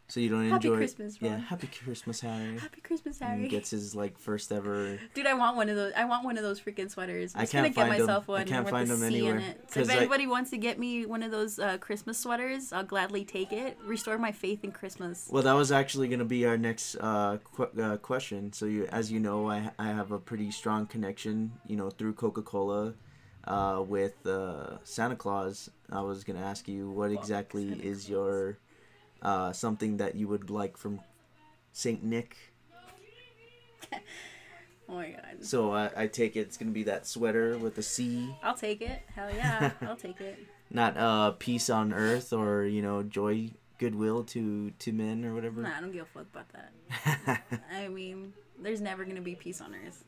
So you don't Happy enjoy Christmas, Yeah, happy Christmas, Harry. Happy Christmas, And Harry. gets his like first ever. Dude, I want one of those. I want one of those freaking sweaters. I'm I just gonna can't get find 'em. myself I one can't with find the 'em C anywhere. in it. So if 'Cause I- anybody wants to get me one of those uh, Christmas sweaters, I'll gladly take it. Restore my faith in Christmas. Well, that was actually going to be our next uh, qu- uh, question. So, you, as you know, I, I have a pretty strong connection, you know, through Coca Cola uh, with uh, Santa Claus. I was going to ask you what exactly Santa is Claus. your uh, something that you would like from Saint Nick. Oh my god. So I, I take it it's to be that sweater with the C, I'll take it. Hell yeah, I'll take it. not uh, peace on earth or you know joy, goodwill to to men or whatever. Nah, I don't give a fuck about that. I mean, there's never gonna be peace on Earth.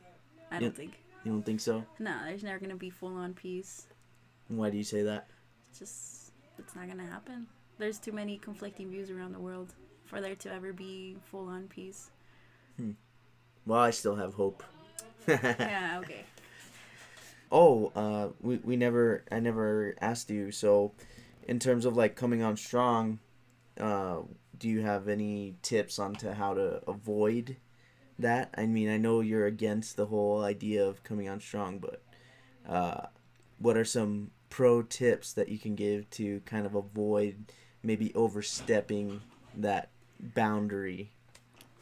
I don't Yeah. think. you don't think so? No, there's never gonna be full on peace. Why do you say that? It's just, it's not gonna happen. There's too many conflicting views around the world for there to ever be full on peace. Well, I still have hope. yeah, okay. Oh, uh, we we never I never asked you. So, in terms of like coming on strong, uh, do you have any tips on to how to avoid that? I mean, I know you're against the whole idea of coming on strong, but uh, what are some pro tips that you can give to kind of avoid maybe overstepping that boundary?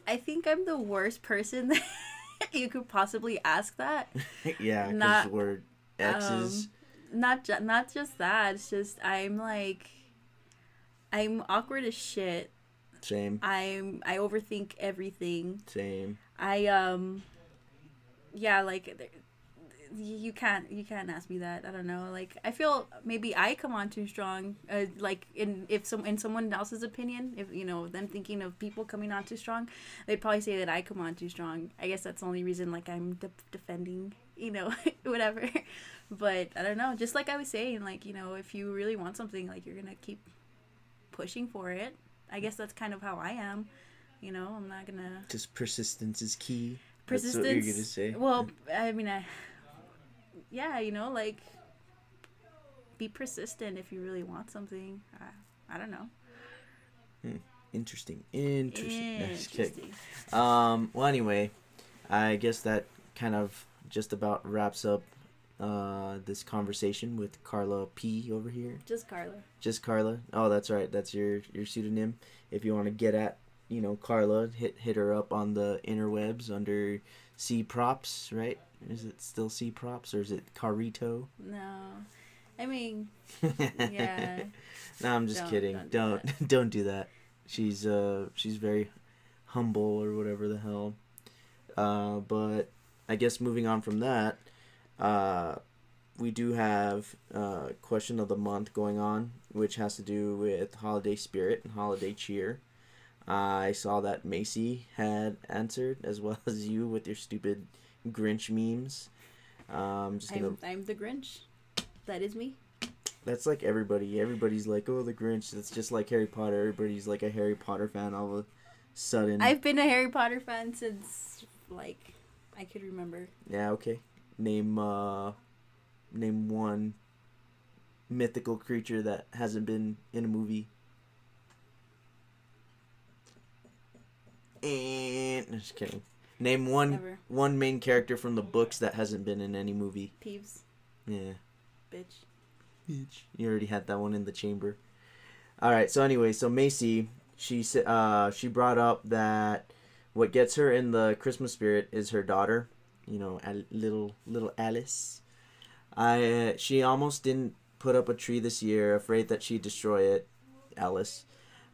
I think I'm the worst person that you could possibly ask that. yeah, because Not- we're exes. Not ju- not just that. It's just I'm like, I'm awkward as shit. same, I'm I overthink everything. same. I um, yeah, like you can't you can't ask me that. I don't know. Like I feel maybe I come on too strong. Uh, like in if some in someone else's opinion, if you know them thinking of people coming on too strong, they'd probably say that I come on too strong. I guess that's the only reason. Like I'm de- defending, you know, whatever. But I don't know. Just like I was saying, like you know, if you really want something, like you're gonna keep pushing for it. I guess that's kind of how I am. You know, I'm not gonna Just persistence is key. persistence. That's what you're gonna say. Well, I mean, I, yeah, you know, like be persistent if you really want something. I, I don't know. Interesting. Interesting. No, just kidding. Um. Well, anyway, I guess that kind of just about wraps up uh this conversation with Carla P over here. Just Carla. Just Carla. Oh, that's right. That's your your pseudonym. If you want to get at you know Carla, hit hit her up on the interwebs under C props. Right? Is it still C props or is it Carito? No, I mean, yeah. no, I'm just Don't- kidding. don't do Don't don't do that. She's uh she's very humble or whatever the hell. Uh, but I guess moving on from that, uh, we do have uh question of the month going on, which has to do with holiday spirit and holiday cheer. I saw that Macy had answered as well as you with your stupid Grinch memes. Um, just gonna I'm, I'm the Grinch. That is me. that's like everybody. Everybody's like, oh, the Grinch. That's just like Harry Potter. Everybody's like a Harry Potter fan all of a sudden. I've been a Harry Potter fan since like I could remember. Yeah, okay. Name uh name one mythical creature that hasn't been in a movie. And no, just kidding. Name one Never. one main character from the books that hasn't been in any movie. Peeves, Yeah. bitch. Bitch. You already had that one in the chamber. All right. So anyway, so Macy, she said, uh, she brought up that what gets her in the Christmas spirit is her daughter. You know, Al- little little Alice. I she almost didn't put up a tree this year, afraid that she'd destroy it. Alice.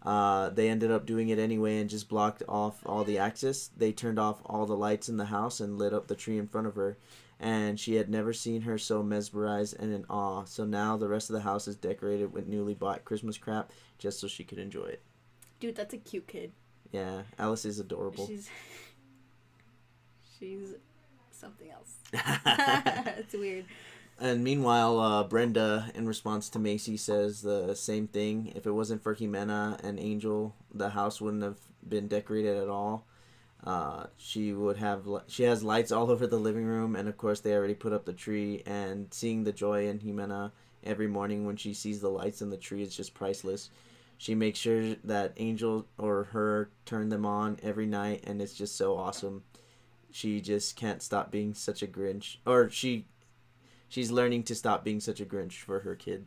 Uh, they ended up doing it anyway and just blocked off all the access. They turned off all the lights in the house and lit up the tree in front of her and she had never seen her so mesmerized and in awe. So now the rest of the house is decorated with newly bought Christmas crap just so she could enjoy it. Dude, that's a cute kid. Yeah, Alice is adorable. She's she's something else. it's weird. And meanwhile, uh, Brenda, in response to Macy, says the same thing. If it wasn't for Jimena and Angel, the house wouldn't have been decorated at all. Uh, she would have li- she has lights all over the living room, and of course they already put up the tree. And seeing the joy in Jimena every morning when she sees the lights in the tree is just priceless. She makes sure that Angel or her turn them on every night, and it's just so awesome. She just can't stop being such a Grinch, or she she's learning to stop being such a Grinch for her kid.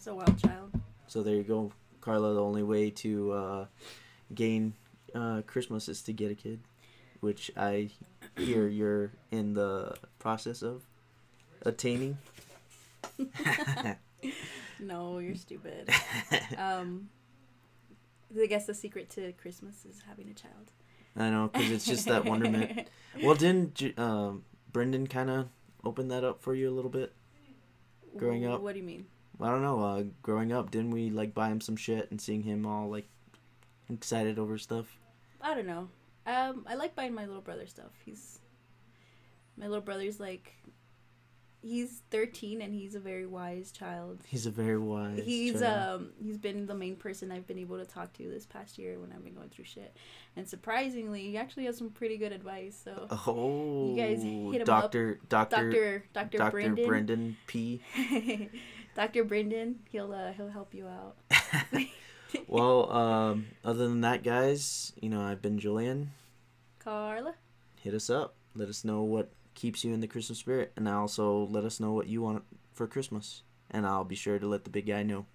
So wild child. So there you go, Carla. The only way to uh, gain uh, Christmas is to get a kid, which I hear you're in the process of attaining. No, you're stupid. um, I guess the secret to Christmas is having a child. I know, because it's just that wonderment. Well, didn't J- um, Brendan kind of open that up for you a little bit? Growing up? What do you mean? I don't know. Uh, growing up, didn't we like buy him some shit and seeing him all like excited over stuff? I don't know. Um, I like buying my little brother stuff. He's my little brother's like he's 13 and he's a very wise child. He's a very wise. he's child. um he's been the main person I've been able to talk to this past year when I've been going through shit. And surprisingly, he actually has some pretty good advice. So Oh, you guys hit him up. Doctor, Doctor, Doctor Doctor Doctor Brendan Brendan P. Dr. Brendan, he'll uh, he'll help you out. well, um, other than that, guys, you know, I've been Julian. Carla. Hit us up. Let us know what keeps you in the Christmas spirit, and also let us know what you want for Christmas, and I'll be sure to let the big guy know.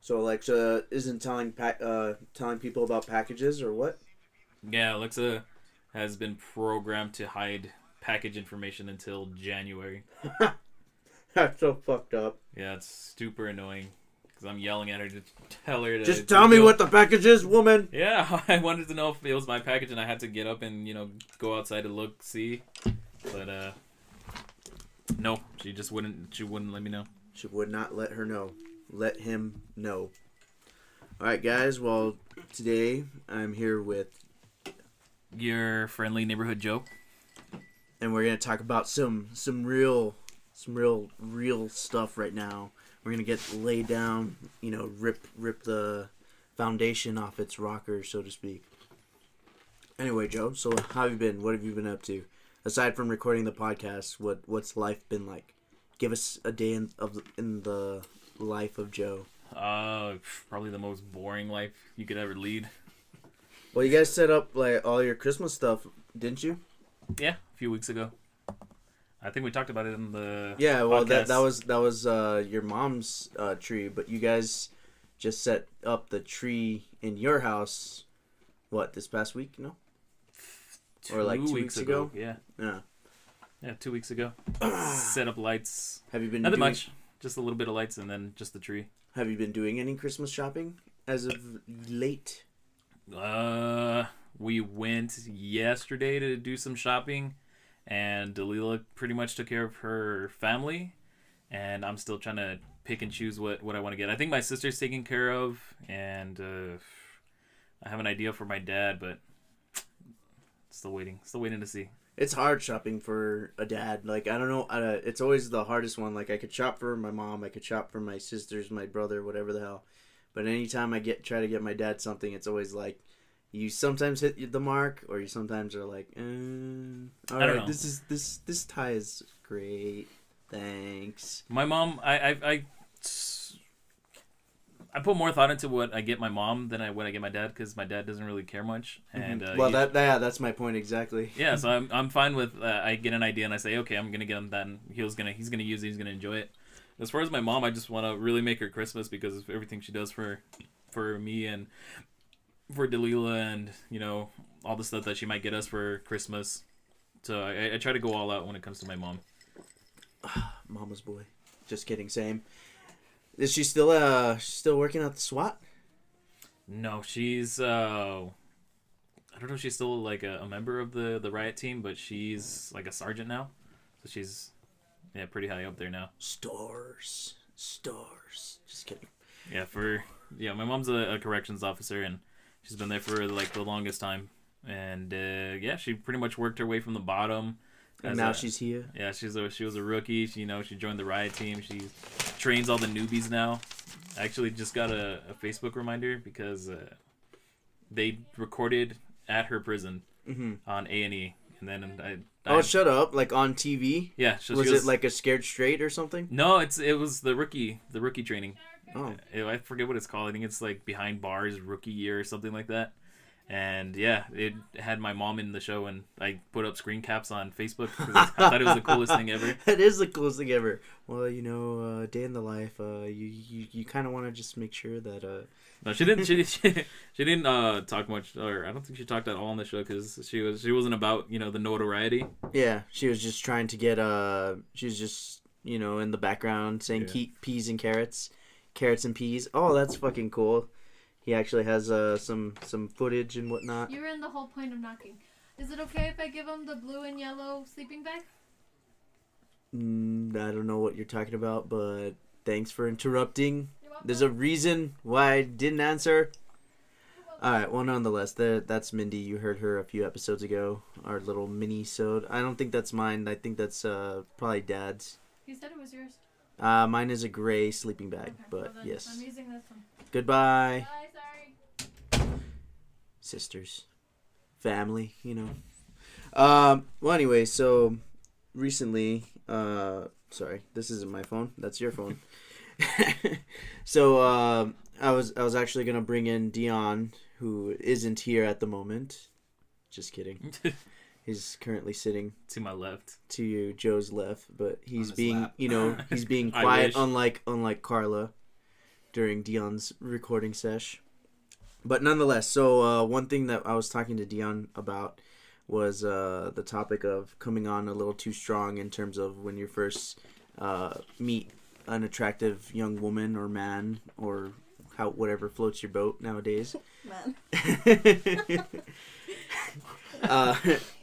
So Alexa isn't telling pa- uh, telling people about packages or what? Yeah, Alexa has been programmed to hide package information until January. That's so fucked up. Yeah, it's super annoying because I'm yelling at her to tell her to Just tell me go- what the package is, woman. Yeah, I wanted to know if it was my package, and I had to get up and you know go outside to look, see, but uh, no, she just wouldn't. She wouldn't let me know. She would not let her know. Let him know. All right, guys. Well, today I'm here with, Your friendly neighborhood Joe. and we're gonna talk about some some real, some real real stuff right now. We're gonna get laid down. You know, rip rip the foundation off its rocker, so to speak. Anyway, Joe. So how have you been? What have you been up to? Aside from recording the podcast, what what's life been like? Give us a day in of in the life of Joe. Uh, probably the most boring life you could ever lead. Well, you guys set up like all your Christmas stuff, didn't you? Yeah, a few weeks ago. I think we talked about it in the Yeah. Well, that that was that was uh, your mom's uh, tree, but you guys just set up the tree in your house. What this past week? No. Two or like two weeks weeks ago? Yeah, Yeah. yeah, two weeks ago. Set up lights. Have you been Nothing doing, much. Just a little bit of lights and then just the tree. Have you been doing any Christmas shopping as of late? Uh, we went yesterday to do some shopping, and Dalila pretty much took care of her family, and I'm still trying to pick and choose what what I want to get. I think my sister's taken care of, and uh, I have an idea for my dad, but still waiting. Still waiting to see. It's hard shopping for a dad. Like I don't know. Uh, it's always the hardest one. Like I could shop for my mom. I could shop for my sisters, my brother, whatever the hell. But anytime I get try to get my dad something, it's always like you sometimes hit the mark, or you sometimes are like, eh, all I don't right, know. this is this this tie is great. Thanks. My mom, I, I, I, I put more thought into what I get my mom than I what I get my dad because my dad doesn't really care much, and uh, well, he- that yeah, that's my point exactly. yeah, so I'm, I'm fine with uh, I get an idea and I say okay, I'm gonna get him that, and he's gonna he's gonna use it, he's gonna enjoy it. As far as my mom, I just want to really make her Christmas because of everything she does for for me and for Delila and you know all the stuff that she might get us for Christmas. So I, I try to go all out when it comes to my mom. Mama's boy. Just kidding. Same. Is she still uh still working at the SWAT? No, she's uh I don't know if she's still like a, a member of the the riot team, but she's like a sergeant now. So she's yeah, pretty high up there now. Stars. Stars. Just kidding. Yeah, for yeah, my mom's a, a corrections officer and she's been there for like the longest time. And uh yeah, she pretty much worked her way from the bottom. And now a- she's here. yeah, she's a she was a rookie. She, you know, she joined the riot team. She trains all the newbies now. I actually just got a, a Facebook reminder because uh, they recorded at her prison hmm on A and E, and then I. Oh, I shut up! Like on TV. yeah, so was she it like a scared straight or something? No, it's it was the rookie the rookie training. Oh, I forget what it's called. I think it's like behind bars rookie year or something like that. And yeah, it had my mom in the show, and I put up screen caps on Facebook because I thought it was the coolest thing ever. that is the coolest thing ever. Well, you know, uh, day in the life. Uh, you you, you kind of want to just make sure that uh, No, she didn't. She she, she didn't uh, talk much, or I don't think she talked at all on the show because she was she wasn't about you know the notoriety. yeah, she was just trying to get uh, she was just you know in the background saying Yeah. peas and carrots, carrots and peas. Oh, that's fucking cool. He actually has uh some some footage and whatnot. You're in the whole point of knocking. Is it okay if I give him the blue and yellow sleeping bag? Mm, I don't know what you're talking about, but thanks for interrupting. There's a reason why I didn't answer. All right. Well, nonetheless, that that's Mindy. You heard her a few episodes ago. Our little mini sode. I don't think that's mine. I think that's uh probably Dad's. You said it was yours. Uh, mine is a gray sleeping bag. Okay, But well yes. I'm using this one. Goodbye, Bye. Sisters, family. You know. Um. Well, anyway, so recently, uh, sorry, this isn't my phone. That's your phone. so um, I was I was actually gonna bring in Dion, who isn't here at the moment. Just kidding. He's currently sitting to my left. to you, Joe's left, but he's being, lap. you know, he's being quiet, unlike unlike Carla during Dion's recording sesh. But nonetheless, so uh, one thing that I was talking to Dion about was uh, the topic of coming on a little too strong in terms of when you first uh, meet an attractive young woman or man or how whatever floats your boat nowadays. Man. uh,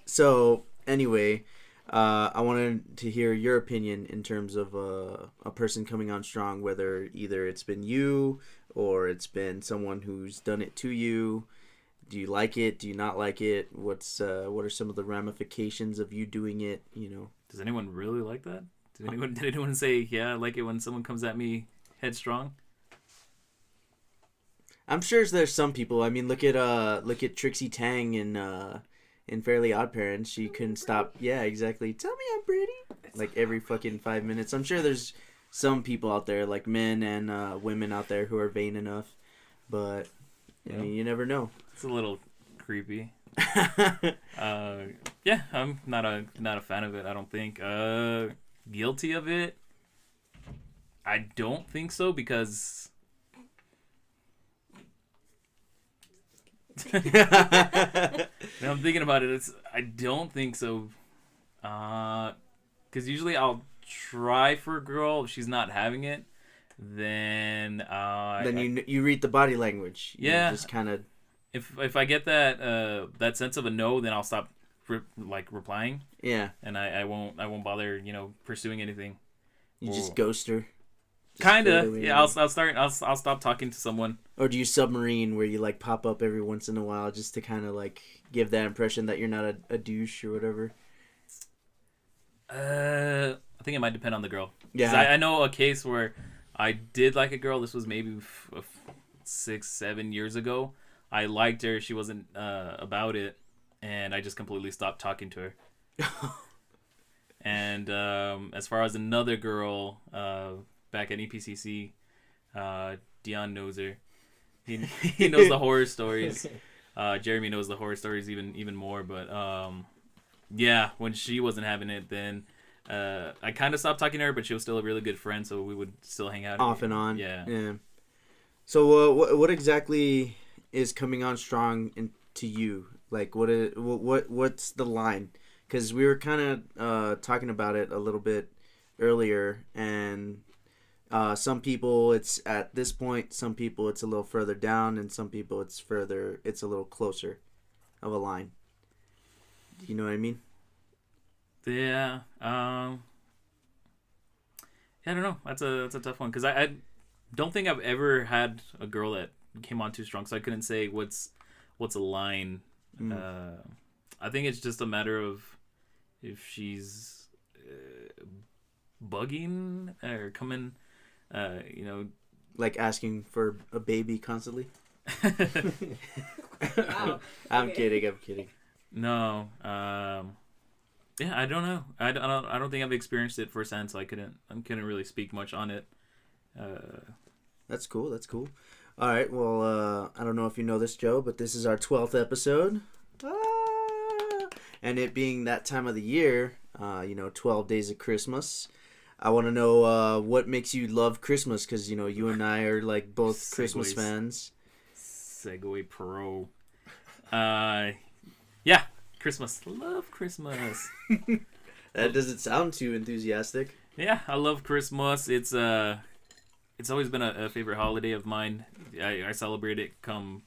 so anyway, uh, I wanted to hear your opinion in terms of uh, a person coming on strong, whether either it's been you or it's been someone who's done it to you. Do you like it? Do you not like it? What's uh, what are some of the ramifications of you doing it? You know. Does anyone really like that? Did anyone did anyone say yeah I like it when someone comes at me headstrong? I'm sure there's some people. I mean, look at uh, look at Trixie Tang and uh, in Fairly Odd Parents. She couldn't stop. Yeah, exactly. Tell me I'm pretty. Like every fucking five minutes. I'm sure there's some people out there, like men and uh, women out there, who are vain enough. But I mean, you never know. It's a little creepy. Uh, yeah, I'm not a not a fan of it. I don't think. Uh, guilty of it. I don't think so because now I'm thinking about it. It's I don't think so. Uh, because usually I'll try for a girl if she's not having it. Then uh, then I- you you read the body language. You Yeah. just kind of. if if I get that uh that sense of a no, then I'll stop re- like replying, Yeah, and I, I won't I won't bother you know pursuing anything. you Or- just ghost her. Kind of, yeah. I'll I'll start I'll I'll stop talking to someone. Or do you submarine where you like pop up every once in a while just to kind of like give that impression that you're not a, a douche or whatever? Uh, I think it might depend on the girl. Yeah. I, I know a case where I did like a girl. This was maybe f- f- six seven years ago. I liked her. She wasn't uh, about it, and I just completely stopped talking to her. And um, as far as another girl, uh, back at EPCC, uh, Dion knows her. He, he knows the horror stories. Uh, Jeremy knows the horror stories even even more. But um, yeah, when she wasn't having it, then uh, I kind of stopped talking to her, but she was still a really good friend, so we would still hang out Off and on. Yeah. Yeah. So uh, what what exactly is coming on strong in, to you? Like what is, what what what's the line? Because we were kind of uh, talking about it a little bit earlier, and uh, some people it's at this point, some people it's a little further down, and some people it's further, it's a little closer of a line. You know what I mean? Yeah. Um. Yeah, I don't know. That's a that's a tough one because I, I don't think I've ever had a girl that came on too strong, so I couldn't say what's what's a line. Mm. Uh, I think it's just a matter of if she's uh, bugging or coming, uh, you know. Like asking for a baby constantly. Wow. I'm Okay. kidding. I'm kidding. No. Um. Yeah, I don't know. I don't. I don't, I don't think I've experienced it firsthand, so I couldn't. I couldn't really speak much on it. Uh, That's cool. That's cool. All right. Well, uh, I don't know if you know this, Joe, but this is our twelfth episode. Ah! And it being that time of the year, uh, you know, twelve days of Christmas. I want to know uh, what makes you love Christmas, because you know you and I are like both Christmas fans. Segue Pro. Uh, yeah, Christmas. Love Christmas. That doesn't sound too enthusiastic. Yeah, I love Christmas. It's uh, it's always been a, a favorite holiday of mine. I, I celebrate it come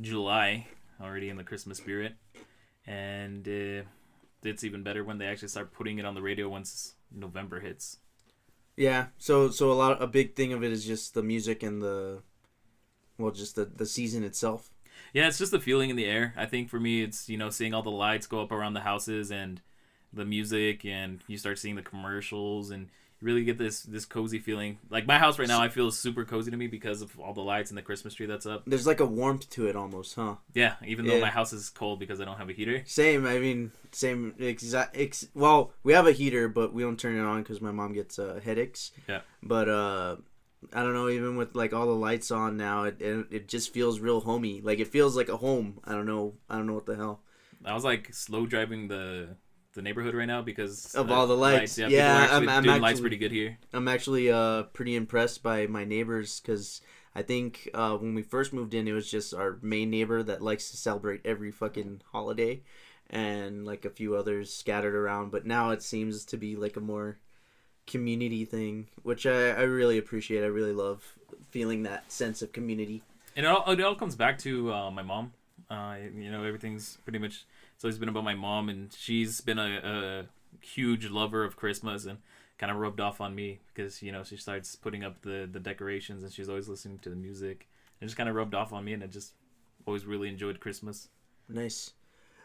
July, already in the Christmas spirit, and uh, it's even better when they actually start putting it on the radio once November hits. Yeah. So so a lot a big thing of it is just the music and the, well, just the the season itself. Yeah, it's just the feeling in the air. I think for me, it's you know seeing all the lights go up around the houses and the music, and you start seeing the commercials, and really get this this cozy feeling. Like my house right now, I feel super cozy to me because of all the lights and the Christmas tree that's up. There's like a warmth to it almost, huh? Yeah, even though Yeah. my house is cold because I don't have a heater. Same. I mean, same exact. Ex- well, we have a heater, but we don't turn it on because my mom gets uh, headaches. Yeah. But uh, I don't know. Even with like all the lights on now, it, it it just feels real homey. Like it feels like a home. I don't know. I don't know what the hell. I was like slow driving the the neighborhood right now because Of all the lights. Yeah, Yeah, people are actually I'm- I'm doing lights pretty good here. I'm actually uh pretty impressed by my neighbors because I think uh, when we first moved in, it was just our main neighbor that likes to celebrate every fucking holiday, and like a few others scattered around. But now it seems to be like a more community thing, which I, I really appreciate. I really love feeling that sense of community. And it all, it all comes back to uh, my mom. Uh, you know, everything's pretty much it's always been about my mom, and she's been a, a huge lover of Christmas and kind of rubbed off on me because you know she starts putting up the the decorations and she's always listening to the music. It just kind of rubbed off on me, and I just always really enjoyed Christmas. Nice.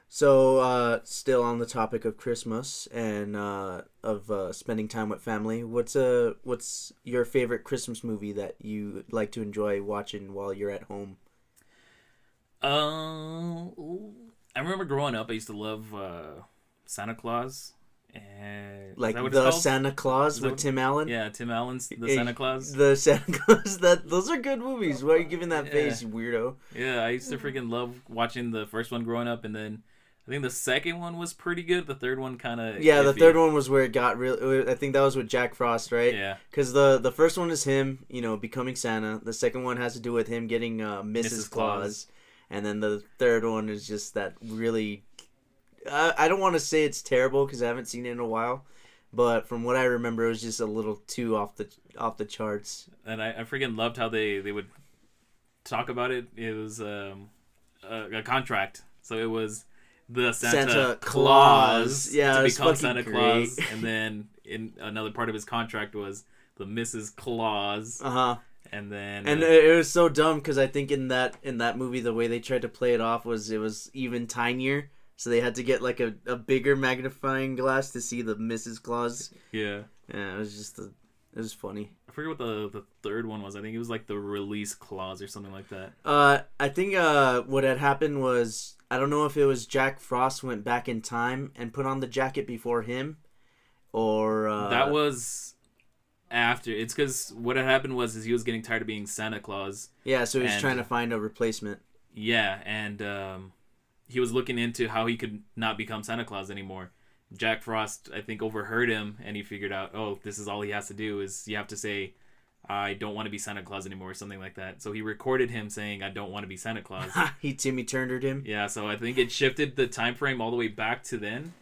So, uh, still on the topic of Christmas and uh, of uh, spending time with family, what's uh, what's your favorite Christmas movie that you like to enjoy watching while you're at home? Uh, I remember growing up, I used to love uh, Santa Claus. And Like that what it's the? Santa Claus with Tim Allen. Yeah, Tim Allen's The Santa Claus. The Santa Claus. That those are good movies. Why are you giving that Yeah. face, weirdo? Yeah, I used to freaking love watching the first one growing up, and then I think the second one was pretty good. The third one kind of Yeah, the third one was where it got real. I think that was with Jack Frost, right? Yeah, Because the the first one is him, you know, becoming Santa. The second one has to do with him getting uh, Mrs. Mrs. Claus, Claus. And then the third one is just that really. I I don't want to say it's terrible because I haven't seen it in a while, but from what I remember, it was just a little too off the off the charts. and I, I freaking loved how they they would talk about it. It was um, a, a contract, so it was the Santa, Santa Claus, Claus. Yeah, to become Santa great. Claus, and then in another part of his contract was the Mrs. Claus, Uh huh. And then And uh, it was so dumb because I think in that in that movie the way they tried to play it off was it was even tinier, so they had to get like a, a bigger magnifying glass to see the Mrs. Claus. yeah. Yeah, it was just a, it was funny. I forget what the the third one was. I think it was like the release clause or something like that. Uh, I think uh what had happened was I don't know if it was Jack Frost went back in time and put on the jacket before him, or uh, that was after. It's because what had happened was is he was getting tired of being Santa Claus. yeah. So he was and- trying to find a replacement. Yeah, and um, he was looking into how he could not become Santa Claus anymore. Jack Frost, I think, overheard him, and he figured out, oh, this is all he has to do is you have to say, I don't want to be Santa Claus anymore, or something like that. So he recorded him saying, I don't want to be Santa Claus. he Timmy Turnered him. yeah, so I think it shifted the time frame all the way back to then,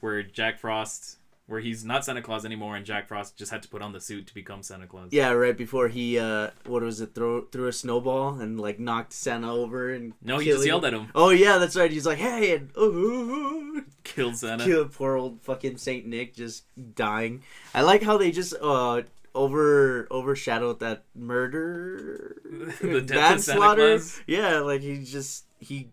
where Jack Frost, where he's not Santa Claus anymore, and Jack Frost just had to put on the suit to become Santa Claus. Yeah, right before he uh what was it throw threw a snowball and like knocked Santa over and No, he just him. yelled at him, Oh yeah, that's right. He's like, hey, and oh, killed Santa. kill poor old fucking Saint Nick just dying. I like how they just uh over overshadowed that murder The death of Santa manslaughter. Claus? Yeah, like he just he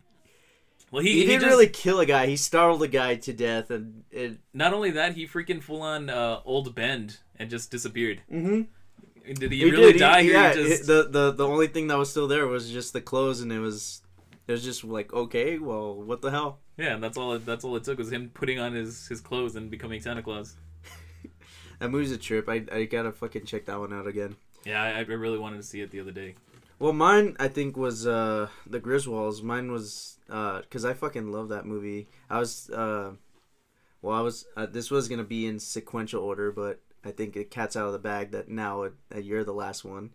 Well, he, he, he, didn't just, really kill a guy. He startled a guy to death, and it. Not only that, he freaking full on uh, old bend and just disappeared. Mm-hmm. Did he, really die? He, yeah, just... the the the only thing that was still there was just the clothes, and it was It was just like, okay, well, what the hell? Yeah, and that's all. It, that's all it took was him putting on his his clothes and becoming Santa Claus. That movie's a trip. I I gotta fucking check that one out again. Yeah, I, I really wanted to see it the other day. Well, mine I think was uh the Griswolds. Mine was uh because I fucking love that movie. I was uh, well, I was uh, this was gonna be in sequential order, but I think it cat's out of the bag that now that you're the last one.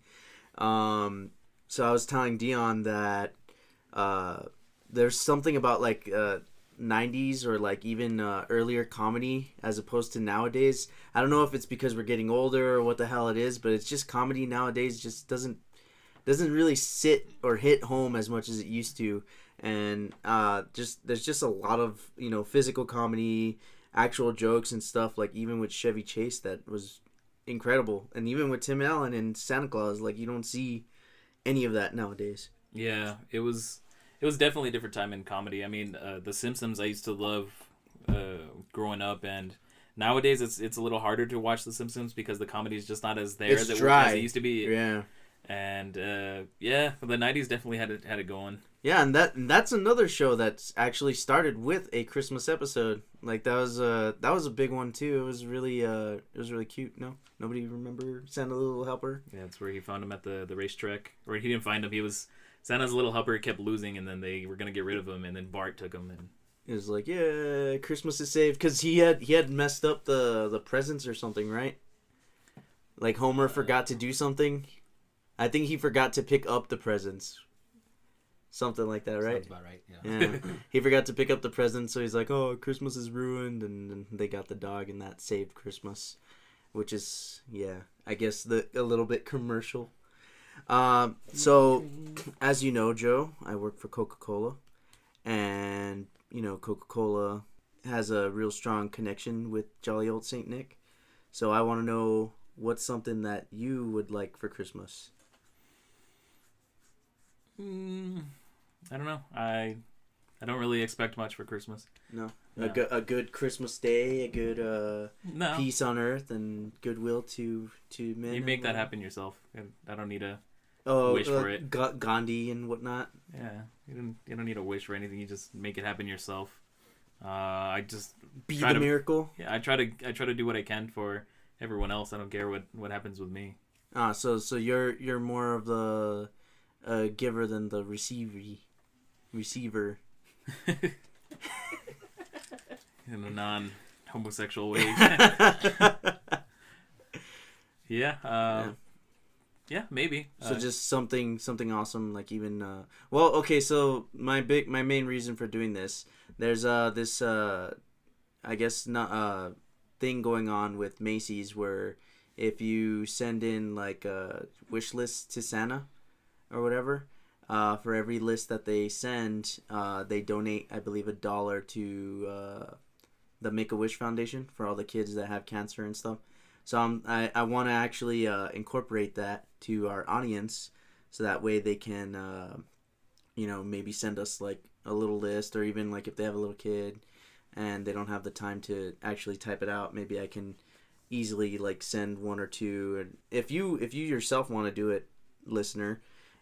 Um, so I was telling Dion that uh there's something about like uh 90s or like even uh, earlier comedy as opposed to nowadays. I don't know if it's because we're getting older or what the hell it is, but it's just comedy nowadays just doesn't doesn't really sit or hit home as much as it used to and uh just there's just a lot of you know physical comedy actual jokes and stuff like even with chevy chase that was incredible and even with tim allen and santa claus like you don't see any of that nowadays Yeah, it was it was definitely a different time in comedy. I mean, uh, The Simpsons I used to love uh, growing up, and nowadays it's it's a little harder to watch The Simpsons because the comedy is just not as there It's as it, dry. as it used to be. yeah And uh, yeah, the '90s definitely had it had it going. yeah and that and that's another show that's actually started with a christmas episode like that was uh that was a big one too it was really uh it was really cute no nobody remember santa little helper Yeah, that's where he found him at the the racetrack, or he didn't find him. He was Santa's little helper kept losing, and then they were gonna get rid of him, and then Bart took him, and It was like, yeah, Christmas is saved because he had he had messed up the the presents or something, right? Like Homer forgot to do something. I think he forgot to pick up the presents. Something like that, right? Sounds about right. Yeah. Yeah. he forgot to pick up the presents, so he's like, "Oh, Christmas is ruined," and, and they got the dog, and that saved Christmas, which is, yeah, I guess the a little bit commercial. Um, so, as you know, Joe, I work for Coca Cola, and you know, Coca Cola has a real strong connection with jolly old Saint Nick. So I want to know what's something that you would like for Christmas. Mm, I don't know. I I don't really expect much for Christmas. No, No. a, good a good Christmas day, a good uh. No, peace on earth and goodwill to to men. you and make that happen yourself. I don't need a Oh, wish uh, for it. Ga- Gandhi and whatnot. yeah. You don't you don't need a wish for anything. You just make it happen yourself. Uh, I just Be Try the to- miracle. yeah. I try to I try to do what I can for everyone else. I don't care what what happens with me. Ah, so so you're you're more of the uh, giver than the receiver. Receiver. In a non homosexual way. yeah. Um, yeah. Maybe. So Uh, just something something awesome like even uh well okay so my big my main reason for doing this there's uh this uh I guess not uh thing going on with Macy's where if you send in like a wish list to Santa or whatever uh for every list that they send uh they donate I believe a dollar to uh the Make a Wish Foundation for all the kids that have cancer and stuff. So I'm, I I want to actually uh, incorporate that to our audience, so that way they can, uh, you know, maybe send us like a little list, or even like if they have a little kid and they don't have the time to actually type it out, maybe I can easily like send one or two. And if you if you yourself want to do it, listener,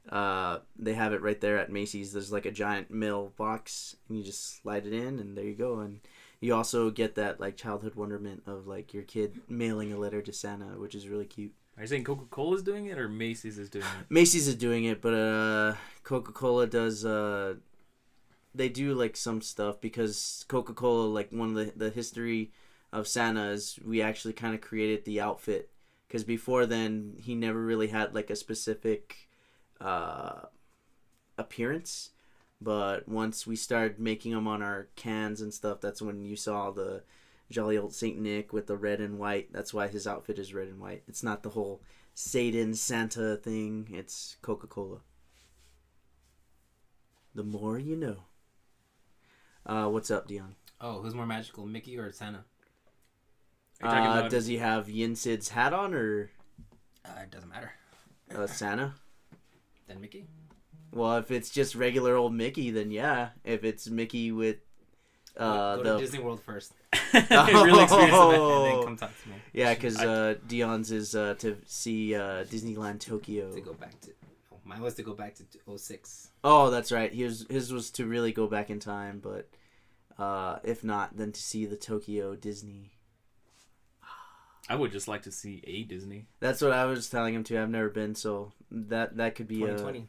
uh, they have it right there at Macy's. There's like a giant mail box, and you just slide it in, and there you go. And you also get that like childhood wonderment of like your kid mailing a letter to Santa, which is really cute. Are you saying Coca Cola's doing it or Macy's is doing it? Macy's is doing it, but uh, Coca Cola does. Uh, they do like some stuff because Coca Cola, like one of the the history of Santa is we actually kind of created the outfit because before then he never really had like a specific uh, appearance. But once we started making them on our cans and stuff, that's when you saw the jolly old Saint Nick with the red and white. That's why his outfit is red and white. It's not the whole Satan Santa thing. It's Coca Cola. The more you know. Uh, what's up, Dion? Oh, who's more magical, Mickey or Santa? Are you talking Uh, does he have Yen Sid's hat on or Uh, it doesn't matter. uh, Santa? Then Mickey. Well, if it's just regular old Mickey, then yeah. If it's Mickey with uh, go the to Disney World first, Real experience. and Oh. then come talk to me. yeah, because uh, Dion's is uh, to see uh, Disneyland Tokyo. To go back to oh, Mine was to go back to 06. Oh, that's right. His his was to really go back in time, but uh, if not, then to see the Tokyo Disney. I would just like to see a Disney. That's what I was telling him too. I've never been, so that that could be 2020. a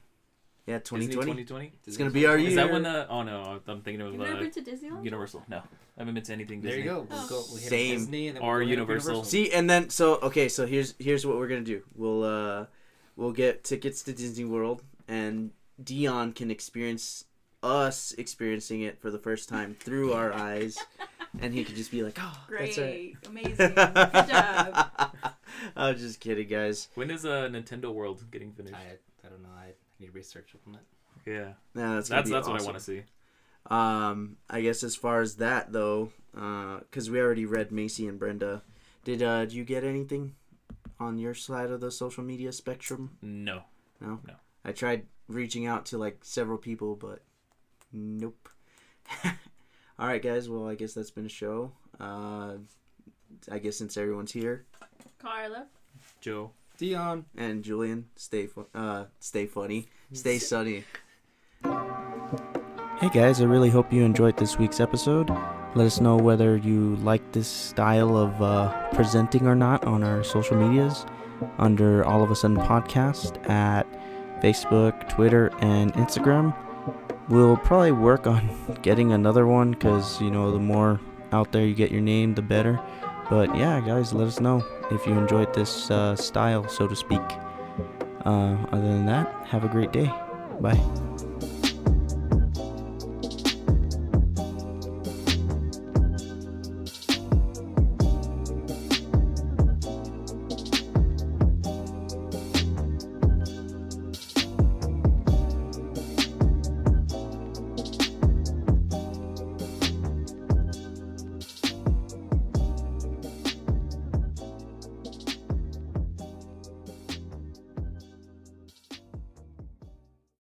yeah Disney 2020. 2020. It's gonna be our Is year. that when? Uh, oh no, I'm thinking of You've never uh, been to Disneyland? Universal. No, I haven't been to anything There you go. We'll go. We hit Same. Disney and then Or we'll go hit Universal. See, and then so okay, so here's here's what we're gonna do. We'll uh we'll get tickets to Disney World, and Dion can experience us experiencing it for the first time through our eyes, and he could just be like, "Oh, Great. that's right." Amazing. Good job. I was just kidding, guys. When is uh, Nintendo World getting finished? I, I don't know. I need research on that. yeah, No, that's that's that's be what I want to see. Um, I guess as far as that though, because we already read Macy and Brenda. Did uh, did you get anything on your side of the social media spectrum? No. No. No. I tried reaching out to like several people, but nope. All right, guys. Well, I guess that's been a show. Uh, I guess since everyone's here Carla. Joe. Dion. and Julian, stay fu- uh, stay funny, stay sunny. Hey guys, I really hope you enjoyed this week's episode. Let us know whether you like this style of uh, presenting or not on our social medias under All of a Sudden Podcast at Facebook, Twitter, and Instagram. We'll probably work on getting another one because, you know, the more out there you get your name, the better. But yeah, guys, let us know if you enjoyed this uh, style, so to speak. Uh, other than that, have a great day. Bye.